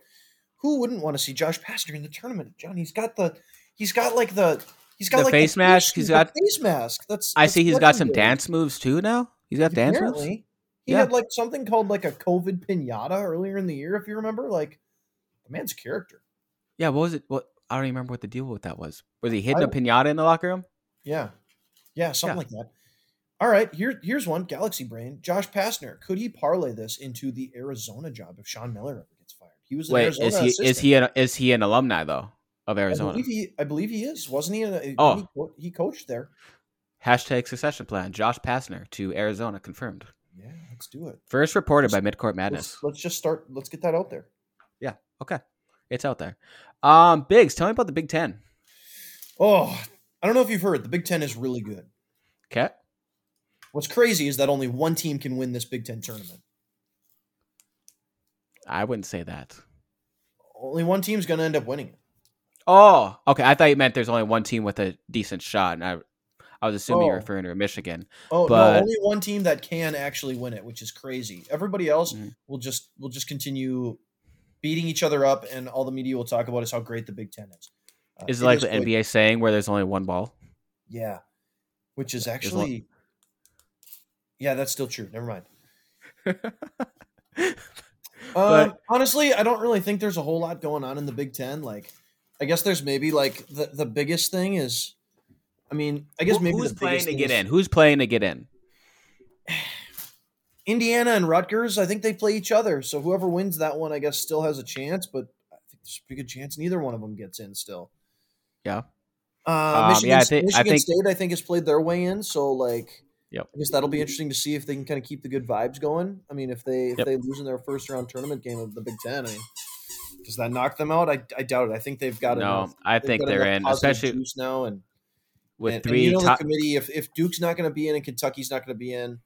who wouldn't want to see Josh Pastner in the tournament, John? He's got the he's got like the he's got the like face mask. He's got face mask. That's, I that's see. He's got some dance moves too now. He's got dance Apparently. moves. He yeah. had like something called like a COVID pinata earlier in the year, if you remember. Like the man's character. Yeah, what was it? What I don't even remember what the deal with that was. Was he hitting a pinata in the locker room? Yeah, yeah, something yeah. like that. All right, here here's one. Galaxy Brain. Josh Pastner. Could he parlay this into the Arizona job if Sean Miller ever gets fired? He was wait. Arizona is he assistant. is he an, is he an alumni though of Arizona? I believe he, I believe he is. Wasn't he? A, oh, he, he coached there. Hashtag succession plan. Josh Pastner to Arizona confirmed. Yeah, let's do it. First reported let's, by Midcourt Madness. Let's, let's, just start. Let's get that out there. Yeah. Okay. It's out there. Um, Biggs, tell me about the Big Ten. Oh, I don't know if you've heard. The Big Ten is really good. Okay. What's crazy is that only one team can win this Big Ten tournament. I wouldn't say that. Only one team's going to end up winning it. Oh, okay. I thought you meant there's only one team with a decent shot, and I, I was assuming oh. you're referring to Michigan. Oh but... no, only one team that can actually win it, which is crazy. Everybody else mm-hmm. will just will just continue beating each other up, and all the media will talk about is how great the Big Ten is. Uh, is it, it like is the good. NBA saying where there's only one ball? Yeah, which is actually, yeah, that's still true. Never mind. [laughs] Uh, honestly, I don't really think there's a whole lot going on in the Big Ten. Like, I guess there's maybe like the, the biggest thing is, I mean, I guess maybe who's playing to get in? Who's playing to get in? [sighs] Indiana and Rutgers, I think they play each other. So whoever wins that one, I guess, still has a chance. But I think there's a pretty good chance neither one of them gets in still. Yeah. Uh, um, Michigan, yeah, I think, Michigan I think, State, I think, has played their way in. So like, Yep. I guess that'll be interesting to see if they can kind of keep the good vibes going. I mean, if they if yep. they lose in their first round tournament game of the Big Ten, I mean, does that knock them out? I, I doubt it. I think they've got it. no. Enough, I think they're in, especially now and with and, three and, you know, top- the committee. If if Duke's not going to be in and Kentucky's not going to be in,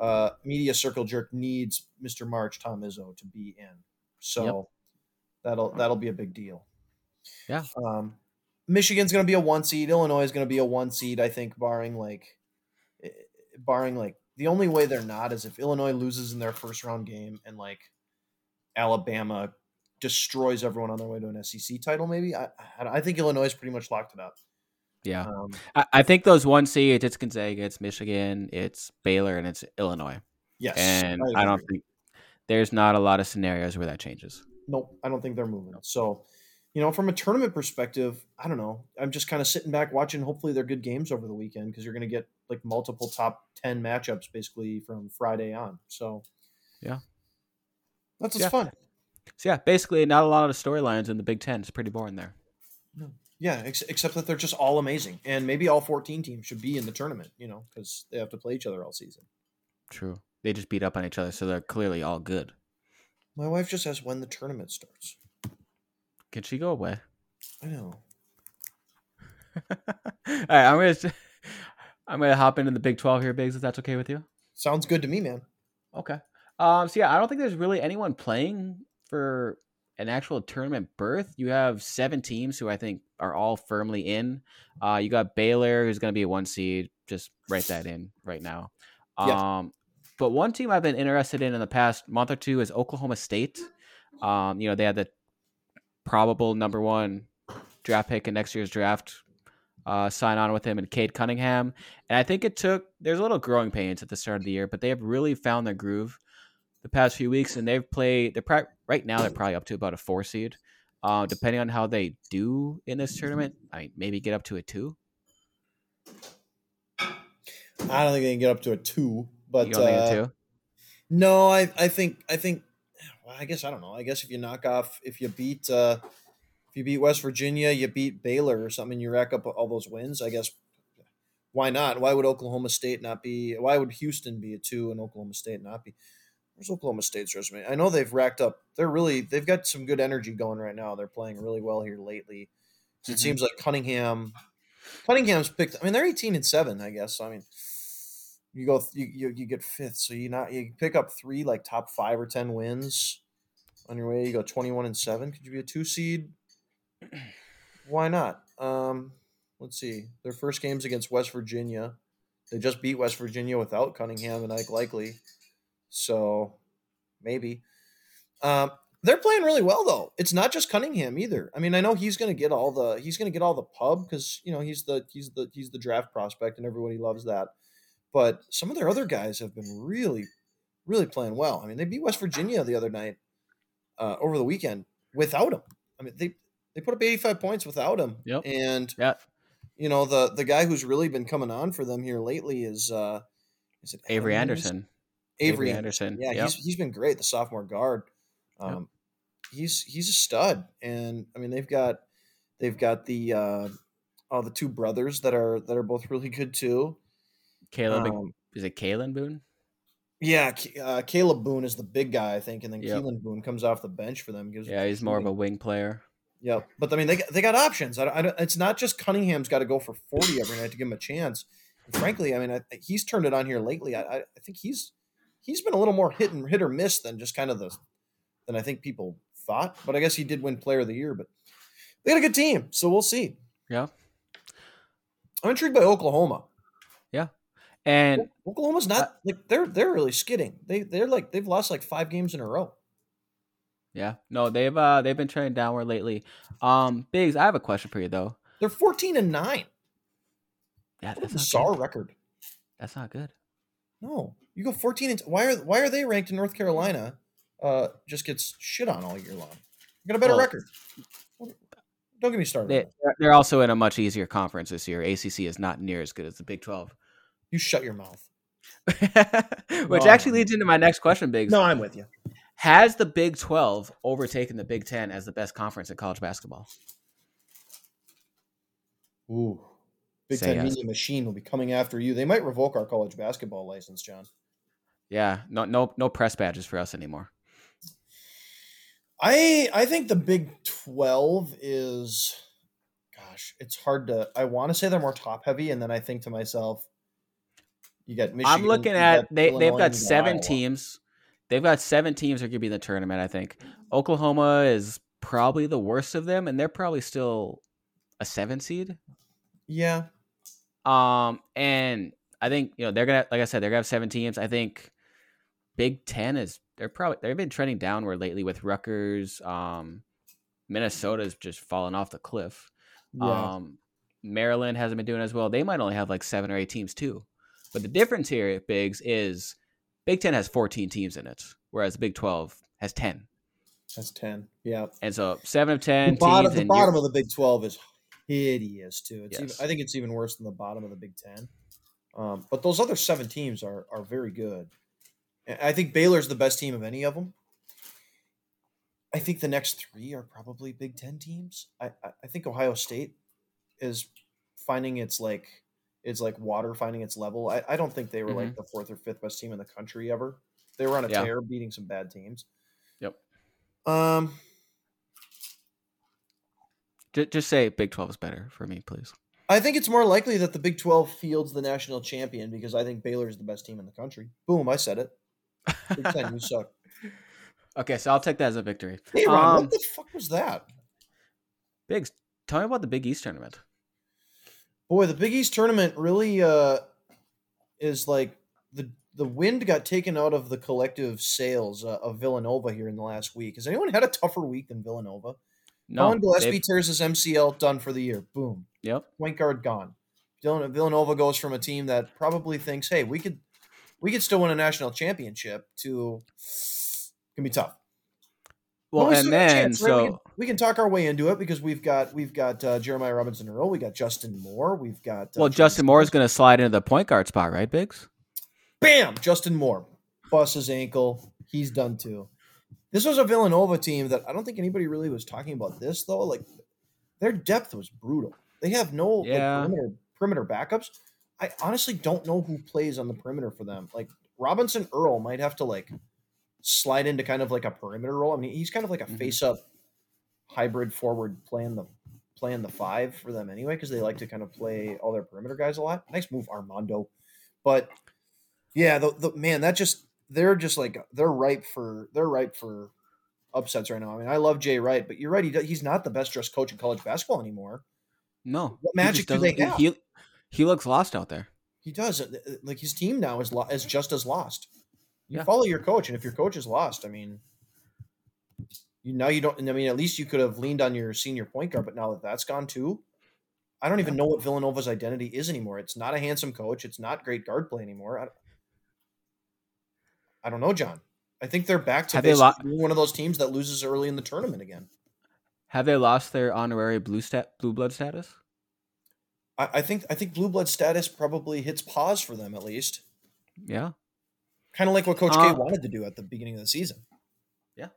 uh, media circle jerk needs Mr. March Tom Izzo to be in. So yep. that'll that'll be a big deal. Yeah. Um, Michigan's going to be a one seed. Illinois is going to be a one seed. I think, barring like, eh, barring like the only way they're not is if Illinois loses in their first round game and like Alabama destroys everyone on their way to an SEC title. Maybe I I think Illinois is pretty much locked it up. Yeah, um, I, I, think those one seeds it's Gonzaga, it's Michigan, it's Baylor, and it's Illinois. Yes, and I, I don't think there's not a lot of scenarios where that changes. Nope, I don't think they're moving. So you know, from a tournament perspective, I don't know. I'm just kind of sitting back watching. Hopefully, they're good games over the weekend because you're going to get like multiple top ten matchups basically from Friday on. So, yeah, that's just yeah. fun. So yeah, basically, not a lot of storylines in the Big Ten. It's pretty boring there. No. Yeah, ex- except that they're just all amazing, and maybe all 14 teams should be in the tournament. You know, because they have to play each other all season. True. They just beat up on each other, so they're clearly all good. My wife just asks when the tournament starts. Can she go away? I know. [laughs] All right, I'm gonna [laughs] I'm gonna hop into the Big Twelve here, Biggs. If that's okay with you. Sounds good to me, man. Okay. Um. So yeah, I don't think there's really anyone playing for an actual tournament berth. You have seven teams who I think are all firmly in. Uh, you got Baylor, who's going to be a one seed. Just write that in right now. Yeah. Um, but one team I've been interested in in the past month or two is Oklahoma State. Um, you know, they had the probable number one draft pick in next year's draft. Uh, sign on with him and Cade Cunningham, and I think it took. There's a little growing pains at the start of the year, but they have really found their groove the past few weeks, and they've played. They're pri- right now they're probably up to about a four seed. Uh, depending on how they do in this tournament, I mean, maybe get up to a two. I don't think they can get up to a two, but You don't think a uh, two? no, I I think I think. Well, I guess I don't know. I guess if you knock off, if you beat, uh, if you beat West Virginia, you beat Baylor or something, you rack up all those wins. I guess why not? Why would Oklahoma State not be? Why would Houston be a two and Oklahoma State not be? Where's Oklahoma State's resume? I know they've racked up. They're really they've got some good energy going right now. They're playing really well here lately. So Mhm. It seems like Cunningham, Cunningham's picked. I mean, they're eighteen and seven. I guess. So, I mean, you go you you, you get fifth, so you not you pick up three like top five or ten wins on your way. You go twenty one and seven. Could you be a two seed? Why not? Um, let's see. Their first games against West Virginia. They just beat West Virginia without Cunningham and Ike Likekele. So maybe. Um, they're playing really well though. It's not just Cunningham either. I mean, I know he's going to get all the he's going to get all the pub because you know he's the he's the he's the draft prospect and everybody loves that. But some of their other guys have been really, really playing well. I mean, they beat West Virginia the other night uh, over the weekend without him. I mean, they they put up 85 points without him. Yep. And Yeah, you know the the guy who's really been coming on for them here lately is uh is it Avery Adam Anderson. Avery, Anderson. Yeah, Yep. he's he's been great. The sophomore guard, Yep. um, he's he's a stud. And I mean, they've got they've got the uh, oh the two brothers that are that are both really good too. Kalib. Um, is it Kalen Boone? yeah, uh, Kalib Boone is the big guy, I think, and then Yep. Keylan Boone comes off the bench for them. Gives Yeah, he's more of a wing player. Yeah, but I mean, they got- they got options. I, don't- I it's not just Cunningham's got to go for forty every night to give him a chance. And frankly, I mean, I, he's turned it on here lately. I, I think he's he's been a little more hit and hit or miss than just kind of the than I think people thought. But I guess he did win Player of the Year. But they got a good team, so we'll see. Yeah. I'm intrigued by Oklahoma. Yeah, and Oklahoma's not like they're they're really skidding. They they're like they've lost like five games in a row. yeah, no, they've uh they've been trending downward lately. Um, Biggs, I have a question for you though. They're 14 and nine. Yeah, that's a bizarre good. record. That's not good. No, you go 14 and why are why are they ranked in North Carolina? Uh, just gets shit on all year long. You got a better Well, record. Don't get me started. They, they're also in a much easier conference this year. ACC is not near as good as the Big Twelve. You shut your mouth. [laughs] Which No. actually leads into my next question, Biggs. No, I'm with you. Has the Big 12 overtaken the Big 10 as the best conference in college basketball? Ooh, Big Say Ten yes. Media Machine will be coming after you. They might revoke our college basketball license, John. Yeah, no no no press badges for us anymore. I I think the Big Twelve is, gosh, it's hard to. I want to say they're more top heavy, and then I think to myself, you got Michigan. I'm looking at they Illinois, they've got seven Iowa. teams. They've got seven teams that could be in the tournament, I think. Oklahoma is probably the worst of them, and they're probably still a seven seed. Yeah, Um, and I think you know they're gonna, like I said, they're gonna have seven teams. I think Big Ten is they're probably they've been trending downward lately with Rutgers. Um, Minnesota's just fallen off the cliff. yeah. Um, Maryland hasn't been doing as well. They might only have like seven or eight teams too. But the difference here, at Bigs, is Big Ten has 14 teams in it, whereas Big 12 has 10. That's ten. Yeah, And so seven of 10 the bottom, the bottom of the Big Twelve is hideous too. It's Yes. even, I think it's even worse than the bottom of the Big Ten. Um, but those other seven teams are are very good. I think Baylor's the best team of any of them. I think the next three are probably Big Ten teams. I I, think Ohio State is finding its like it's like water finding its level. I, I don't think they were like the fourth or fifth best team in the country ever. They were on a Yeah. tear, beating some bad teams. Yep. Um, just say Big 12 is better for me, please. I think it's more likely that the Big 12 fields the national champion because I think Baylor is the best team in the country. Boom, I said it. Big Ten, you suck. [laughs] Okay, so I'll take that as a victory. Hey, Ron, Um, what the fuck was that? Biggs, tell me about the Big East tournament. Boy, the Big East tournament really uh, is like the the wind got taken out of the collective sails uh, of Villanova here in the last week. Has anyone had a tougher week than Villanova? No, Colin Gillespie tears his MCL, done for the year. Boom. Yep. point guard gone. Villanova goes from a team that probably thinks, "Hey, we could, we could still win a national championship." To can be tough. Well, and still got a then chance, right? we, so can, we can talk our way into it because we've got we've got uh, Jeremiah Robinson Earl, we got Justin Moore, we've got uh, well, Justin Moore is going to slide into the point guard spot, right, Biggs? bam, Justin Moore busts his ankle. He's done too. This was a Villanova team that I don't think anybody really was talking about. This though, like their depth was brutal. They have no like, perimeter, perimeter backups. I honestly don't know who plays on the perimeter for them. Like Robinson Earl might have to like slide into kind of like a perimeter role. I mean, he's kind of like a Mhm. face up hybrid forward playing the playing the five for them anyway because they like to kind of play all their perimeter guys a lot. Nice move, Armando. But yeah, the, the man that just they're just like they're ripe for they're ripe for upsets right now. I mean, I love Jay Wright, but you're right. He, he's not the best dressed coach in college basketball anymore. No. What magic do they have? He, he looks lost out there. He does. Uh, uh, Like his team now is lo- is just as lost. You Yeah. follow your coach, and if your coach is lost, I mean, you now you don't. I mean, at least you could have leaned on your senior point guard, but now that that's gone too, I don't even know what Villanova's identity is anymore. It's not a handsome coach. It's not great guard play anymore. I, I don't know, John. I think they're back to they lo- being one of those teams that loses early in the tournament again. Have they lost their honorary blue stat blue blood status? I, I think I think blue blood status probably hits pause for them at least. Yeah. Kind of like what Coach K Uh, wanted to do at the beginning of the season. Yeah.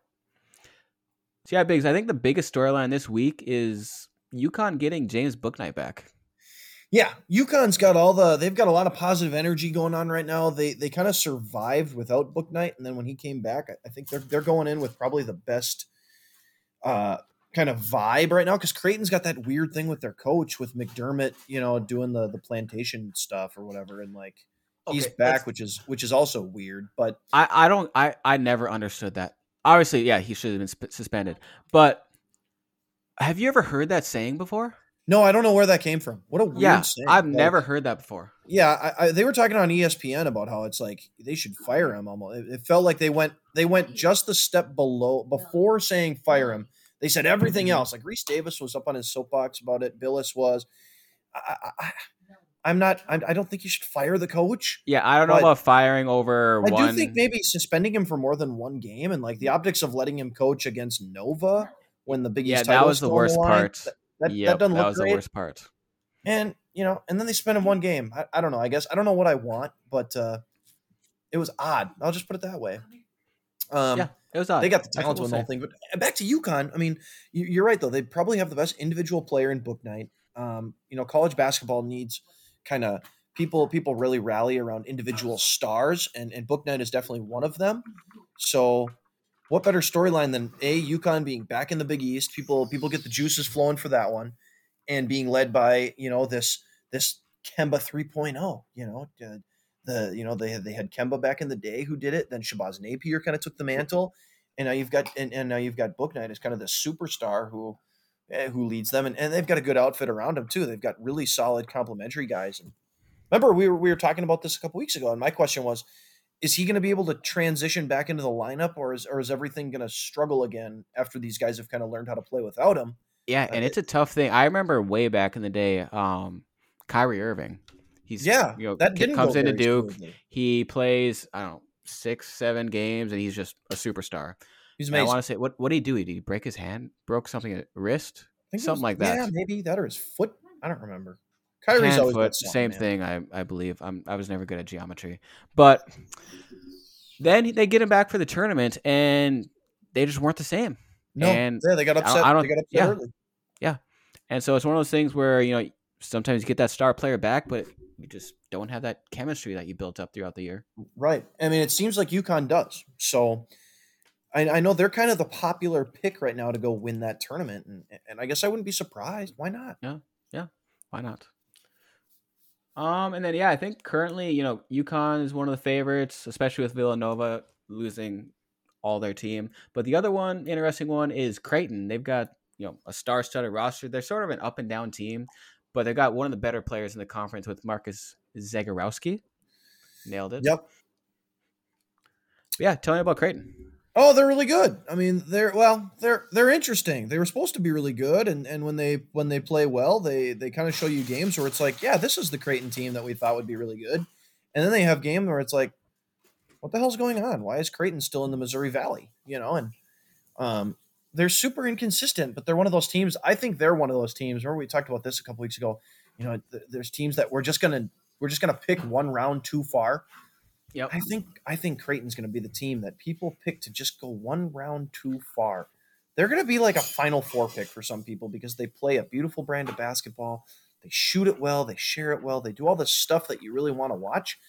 So yeah, Biggs. I think the biggest storyline this week is UConn getting James Bouknight back. Yeah, UConn's got all the they've got a lot of positive energy going on right now. They they kind of survived without Bouknight, and then when he came back, I, I think they're they're going in with probably the best uh kind of vibe right now because Creighton's got that weird thing with their coach with McDermott, you know, doing the the plantation stuff or whatever, and like he's back, which is which is also weird. But I, I don't I, I never understood that. Obviously, yeah, he should have been sp- suspended. But have you ever heard that saying before? no, I don't know where that came from. What a weird yeah, saying. I've Like, never heard that before. Yeah, I, I, they were talking on ESPN about how it's like they should fire him. Almost, it, it felt like they went they went just the step below before saying fire him. They said everything else. Like Rece Davis was up on his soapbox about it. Bilas was. I, I, I, I'm not. I, I don't think you should fire the coach. Yeah, I don't know about firing over I one. do think maybe suspending him for more than one game and like the optics of letting him coach against Nova when the Big yeah, that title was is the worst line, part. That, that, Yep, that doesn't look was great. the worst part. And you know, and then they spent him one game. I, I don't know. I guess I don't know what I want, but uh, it was odd. I'll just put it that way. Um, yeah, it was odd. they got the talent to we'll win the whole thing. But uh, back to UConn. I mean, you, you're right though. They probably have the best individual player in Bouknight. Um, you know, college basketball needs kind of people. People really rally around individual stars, and and Bouknight is definitely one of them. So, what better storyline than a UConn being back in the Big East? People people get the juices flowing for that one, and being led by you know this this Kemba 3.0. You know. The you know they had they had Kemba back in the day who did it. Then Shabazz Napier kind of took the mantle, and now you've got and, and now you've got Bouknight as kind of the superstar who eh, who leads them, and, and they've got a good outfit around him too. They've got really solid complementary guys. And remember, we were we were talking about this a couple weeks ago, and my question was, is he going to be able to transition back into the lineup, or is or is everything going to struggle again after these guys have kind of learned how to play without him? Yeah, Uh, and it's a tough thing. I remember way back in the day, um, Kyrie Irving. He's Yeah, you know, that comes into Duke. smoothly. He plays I don't know six, seven games, and he's just a superstar. He's And I want to say, what what did he do? Did he break his hand? Broke something? at Wrist? I something was- like that. Yeah, maybe that or his foot. I don't remember. Kyrie's Hand, always foot, something, same man. thing. I I believe. I'm I was never good at geometry, but then they get him back for the tournament, and they just weren't the same. No, And yeah, they got I upset. I don't- they got upset yeah. early. And so it's one of those things where you know sometimes you get that star player back, but you just don't have that chemistry that you built up throughout the year. Right. I mean, it seems like UConn does. So I, I know they're kind of the popular pick right now to go win that tournament, and and I guess I wouldn't be surprised. Why not? Yeah, yeah. Why not? Um, and then yeah, I think currently, you know, UConn is one of the favorites, especially with Villanova losing all their team. But the other one, interesting one, is Creighton. They've got you know a star-studded roster. They're sort of an up and down team, but they've got one of the better players in the conference with Marcus Zegarowski. Nailed it. Yep. Yeah, tell me about Creighton. Oh, they're really good. I mean, they're well, they're they're interesting. They were supposed to be really good, and and when they when they play well, they they kind of show you games where it's like, yeah, this is the Creighton team that we thought would be really good, and then they have game where it's like, what the hell's going on? Why is Creighton still in the Missouri Valley? You know, and um, they're super inconsistent, but they're one of those teams. I think they're one of those teams. Remember we talked about this a couple weeks ago. You know, th- there's teams that we're just gonna we're just gonna pick one round too far Yep. I think I think Creighton's going to be the team that people pick to just go one round too far. They're going to be like a Final Four pick for some people because they play a beautiful brand of basketball. They shoot it well. They share it well. They do all the stuff that you really want to watch.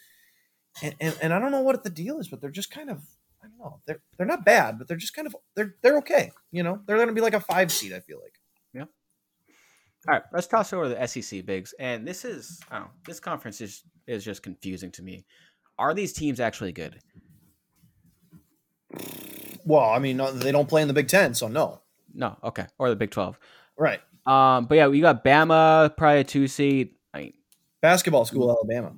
And, and, and I don't know what the deal is, but they're just kind of I don't know. They're they're not bad, but they're just kind of they're they're okay. You know, they're going to be like a five seed. I feel like. Yeah. All right, let's toss over to the SEC bigs, and this is oh, this conference is is just confusing to me. Are these teams actually good? Well, I mean, they don't play in the Big Ten, so no. No, okay, or the Big Twelve. Right. Um, but yeah, we got Bama, probably a two seed. I mean, Basketball school, Alabama.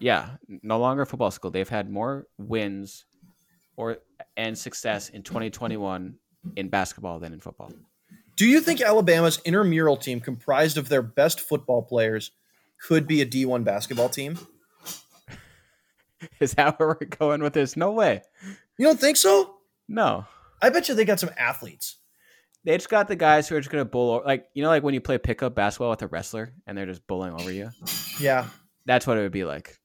yeah, no longer football school. They've had more wins or and success in 2021 in basketball than in football. Do you think Alabama's intramural team, comprised of their best football players, could be a D1 basketball team? [laughs] Is that where we're going with this? No way. You don't think so? No. I bet you they got some athletes. They just got the guys who are just gonna bull over, like you know, like when you play pickup basketball with a wrestler and they're just bullying over you. Yeah. That's what it would be like.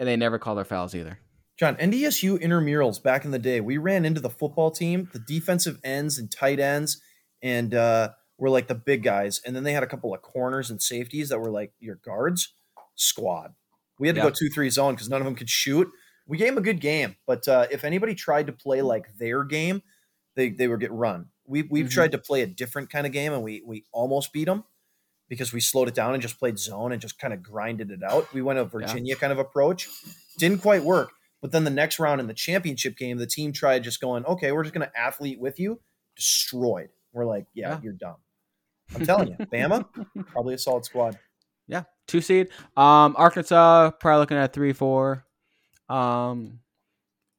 And they never call their fouls either. John, NDSU intramurals back in the day, we ran into the football team, the defensive ends and tight ends, and uh, were like the big guys. And then they had a couple of corners and safeties that were like your guards squad. We had to Yeah. go 2 3 zone because none of them could shoot. We gave them a good game, but uh, if anybody tried to play like their game, they, they would get run. We, we've Mhm. tried to play a different kind of game and we, we almost beat them because we slowed it down and just played zone and just kind of grinded it out. We went a Virginia kind of approach. Didn't quite work. But then the next round in the championship game, the team tried just going, okay, we're just going to athlete with you. Destroyed. We're like, yeah, Yeah. you're dumb. I'm telling you, Bama, [laughs] probably a solid squad. Yeah, two seed. Um, Arkansas probably looking at three, four. Um,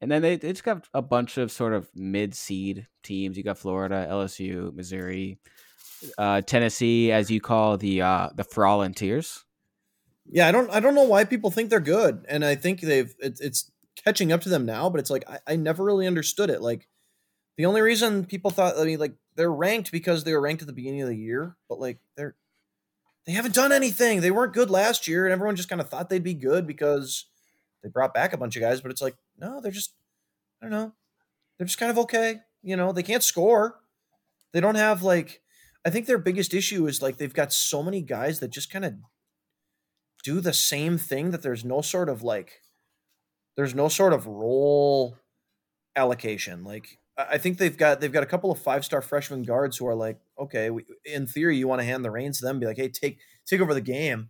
and then they, they just got a bunch of sort of mid seed teams. You got Florida, LSU, Missouri, uh, Tennessee, as you call the uh, the Volunteers. Yeah, I don't, I don't know why people think they're good, and I think they've, it, it's catching up to them now. But it's like I, I never really understood it. Like the only reason people thought, I mean, like they're ranked because they were ranked at the beginning of the year, but like they're, they haven't done anything. They weren't good last year, and everyone just kind of thought they'd be good because they brought back a bunch of guys. But it's like, no, they're just, I don't know, they're just kind of okay. You know, they can't score. They don't have like, I think their biggest issue is like they've got so many guys that just kind of do the same thing that there's no sort of like, there's no sort of role allocation. Like, I think they've got they've got a couple of five star freshman guards who are like, okay, we, in theory, you want to hand the reins to them, be like, hey, take take over the game,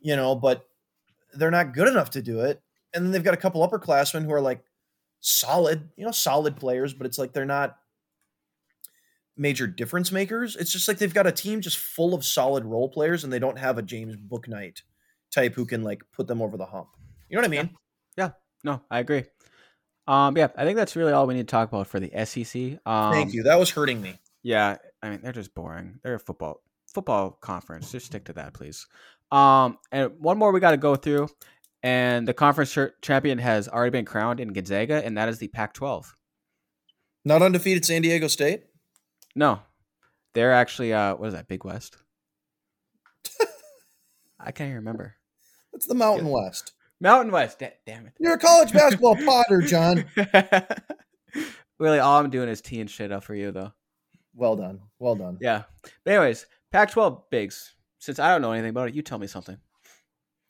you know, but they're not good enough to do it. And then they've got a couple upperclassmen who are like solid, you know, solid players, but it's like they're not major difference makers. It's just like they've got a team just full of solid role players, and they don't have a James Bouknight type who can like put them over the hump. You know what I mean? No, I agree. Um, yeah, I think that's really all we need to talk about for the SEC. Um, Thank you. That was hurting me. Yeah, I mean they're just boring. They're a football football conference. Just stick to that, please. Um, and one more we got to go through, and the conference ch- champion has already been crowned in Gonzaga, and that is the Pac-12. Not undefeated San Diego State. No, they're actually uh, what is that? Big West. [laughs] I can't even remember. It's the Mountain West. Mountain West. Da- damn it. You're a college basketball [laughs] potter, John. [laughs] really, all I'm doing is teeing shit up for you, though. Well done. Well done. Yeah. But anyways, Pac-12 bigs. Since I don't know anything about it, you tell me something.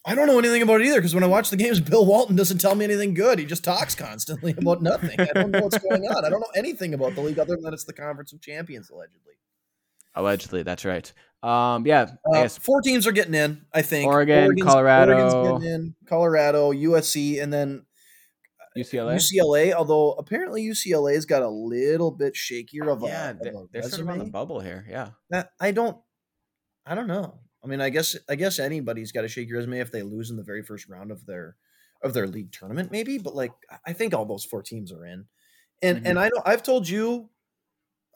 I don't know anything about it either because when I watch the games, [laughs] Bill Walton doesn't tell me anything good. He just talks constantly about nothing. I don't know what's going on. I don't know anything about the league other than it's the Conference of Champions, allegedly. Allegedly, that's right. Um, yeah, uh, four teams are getting in. I think Oregon, Oregon's, Colorado, Oregon's in, Colorado, USC, and then UCLA. UCLA, although apparently UCLA's got a little bit shakier of yeah, a, they're, of a they're sort of on the bubble here. Yeah, that I don't, I don't know. I mean, I guess I guess anybody's got to shake your resume if they lose in the very first round of their of their league tournament, maybe. But like, I think all those four teams are in, and mm-hmm. and I know I've told you,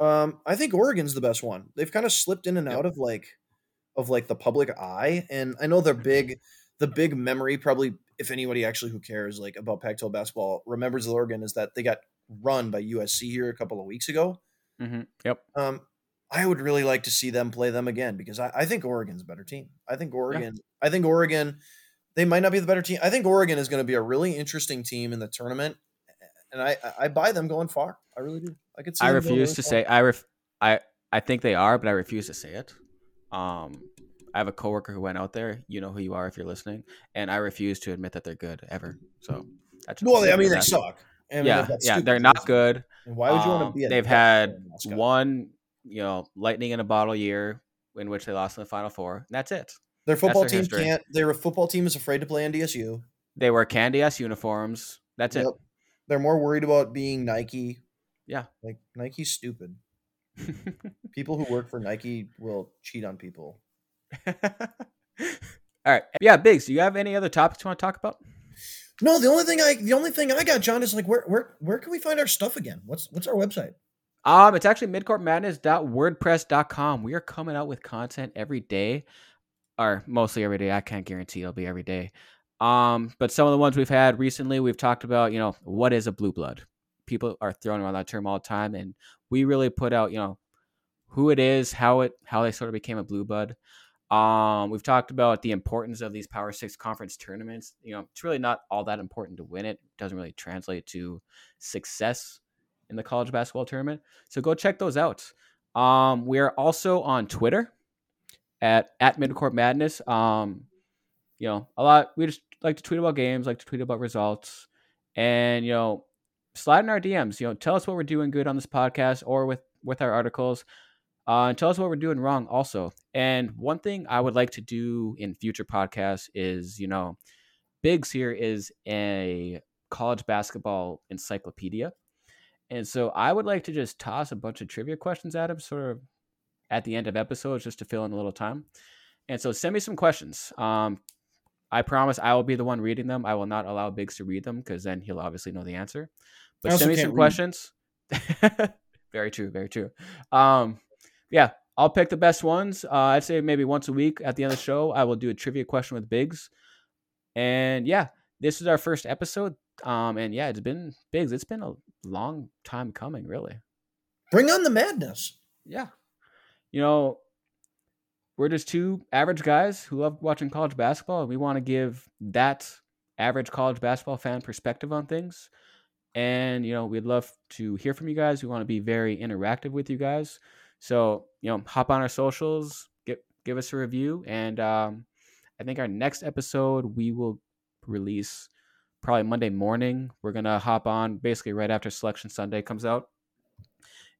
um, I think Oregon's the best one. They've kind of slipped in and yep. out of like of like the public eye, and I know they're mm-hmm. big. The big memory, probably, if anybody actually who cares like about Pac-12 basketball remembers Oregon, is that they got run by USC here a couple of weeks ago. Mm-hmm. Yep. Um, I would really like to see them play them again because I, I think Oregon's a better team. I think Oregon. Yeah. I think Oregon. They might not be the better team. I think Oregon is going to be a really interesting team in the tournament, and I I buy them going far. I really do. I could. I refuse to say I ref I I think they are, but I refuse to say it. Um, I have a coworker who went out there. You know who you are if you're listening, and I refuse to admit that they're good ever. So that's well, I mean, they suck. I mean, yeah, yeah, they're not good. And why would you um, want to be? they've had one you know, lightning in a bottle year in which they lost in the final four. And that's it. Their football their team history. can't. Their football team is afraid to play NDSU. They wear Candy ass uniforms. That's yep. it. They're more worried about being Nike. Yeah, like Nike's stupid. [laughs] people who work for Nike will cheat on people. [laughs] All right, yeah, Biggs. Do you have any other topics you want to talk about? No, the only thing I the only thing I got, John, is like where where where can we find our stuff again? What's what's our website? Um, it's actually midcourtmadness.wordpress.com. We are coming out with content every day, or mostly every day. I can't guarantee it'll be every day. Um, but some of the ones we've had recently, we've talked about, you know, what is a blue blood? People are throwing around that term all the time, and we really put out, you know, who it is, how it, how they sort of became a blue bud. Um, we've talked about the importance of these Power Six conference tournaments. You know, it's really not all that important to win it. It doesn't really translate to success in the college basketball tournament. So go check those out. Um, we are also on Twitter at at Midcourt Madness. Um, you know, a lot. We just like to tweet about games, like to tweet about results, and you know, slide in our DMs. You know, tell us what we're doing good on this podcast or with with our articles. Uh, and tell us what we're doing wrong also. And one thing I would like to do in future podcasts is, you know, Biggs here is a college basketball encyclopedia. And so I would like to just toss a bunch of trivia questions at him, sort of at the end of episodes, just to fill in a little time. And so send me some questions. Um, I promise I will be the one reading them. I will not allow Biggs to read them because then he'll obviously know the answer. But send me some read. questions. [laughs] very true. Very true. Um, yeah, I'll pick the best ones. Uh, I'd say maybe once a week at the end of the show, I will do a trivia question with Biggs. And yeah, this is our first episode. Um, and yeah, it's been Biggs. It's been a long time coming, really. Bring on the madness. Yeah. You know, we're just two average guys who love watching college basketball, and we want to give that average college basketball fan perspective on things. And, you know, we'd love to hear from you guys. We want to be very interactive with you guys. So, you know, hop on our socials, get give us a review. And um, I think our next episode we will release probably Monday morning. We're gonna hop on basically right after Selection Sunday comes out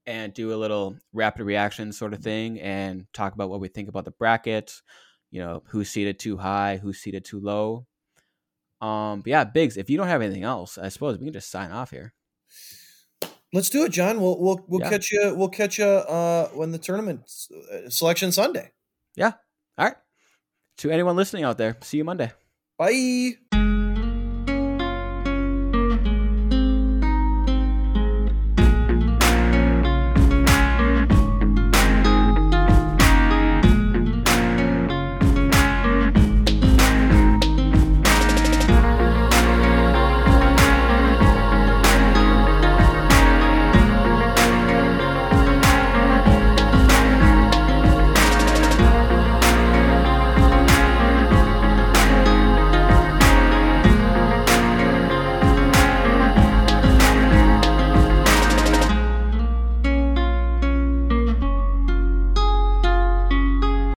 and do a little rapid reaction sort of thing and talk about what we think about the brackets, You know, who's seated too high, who's seated too low. Um, but yeah, Biggs. If you don't have anything else, I suppose we can just sign off here. Let's do it, John. We'll we'll we'll yeah. catch you. We'll catch you uh, when the tournament uh, selection Sunday. Yeah. All right. To anyone listening out there, see you Monday. Bye.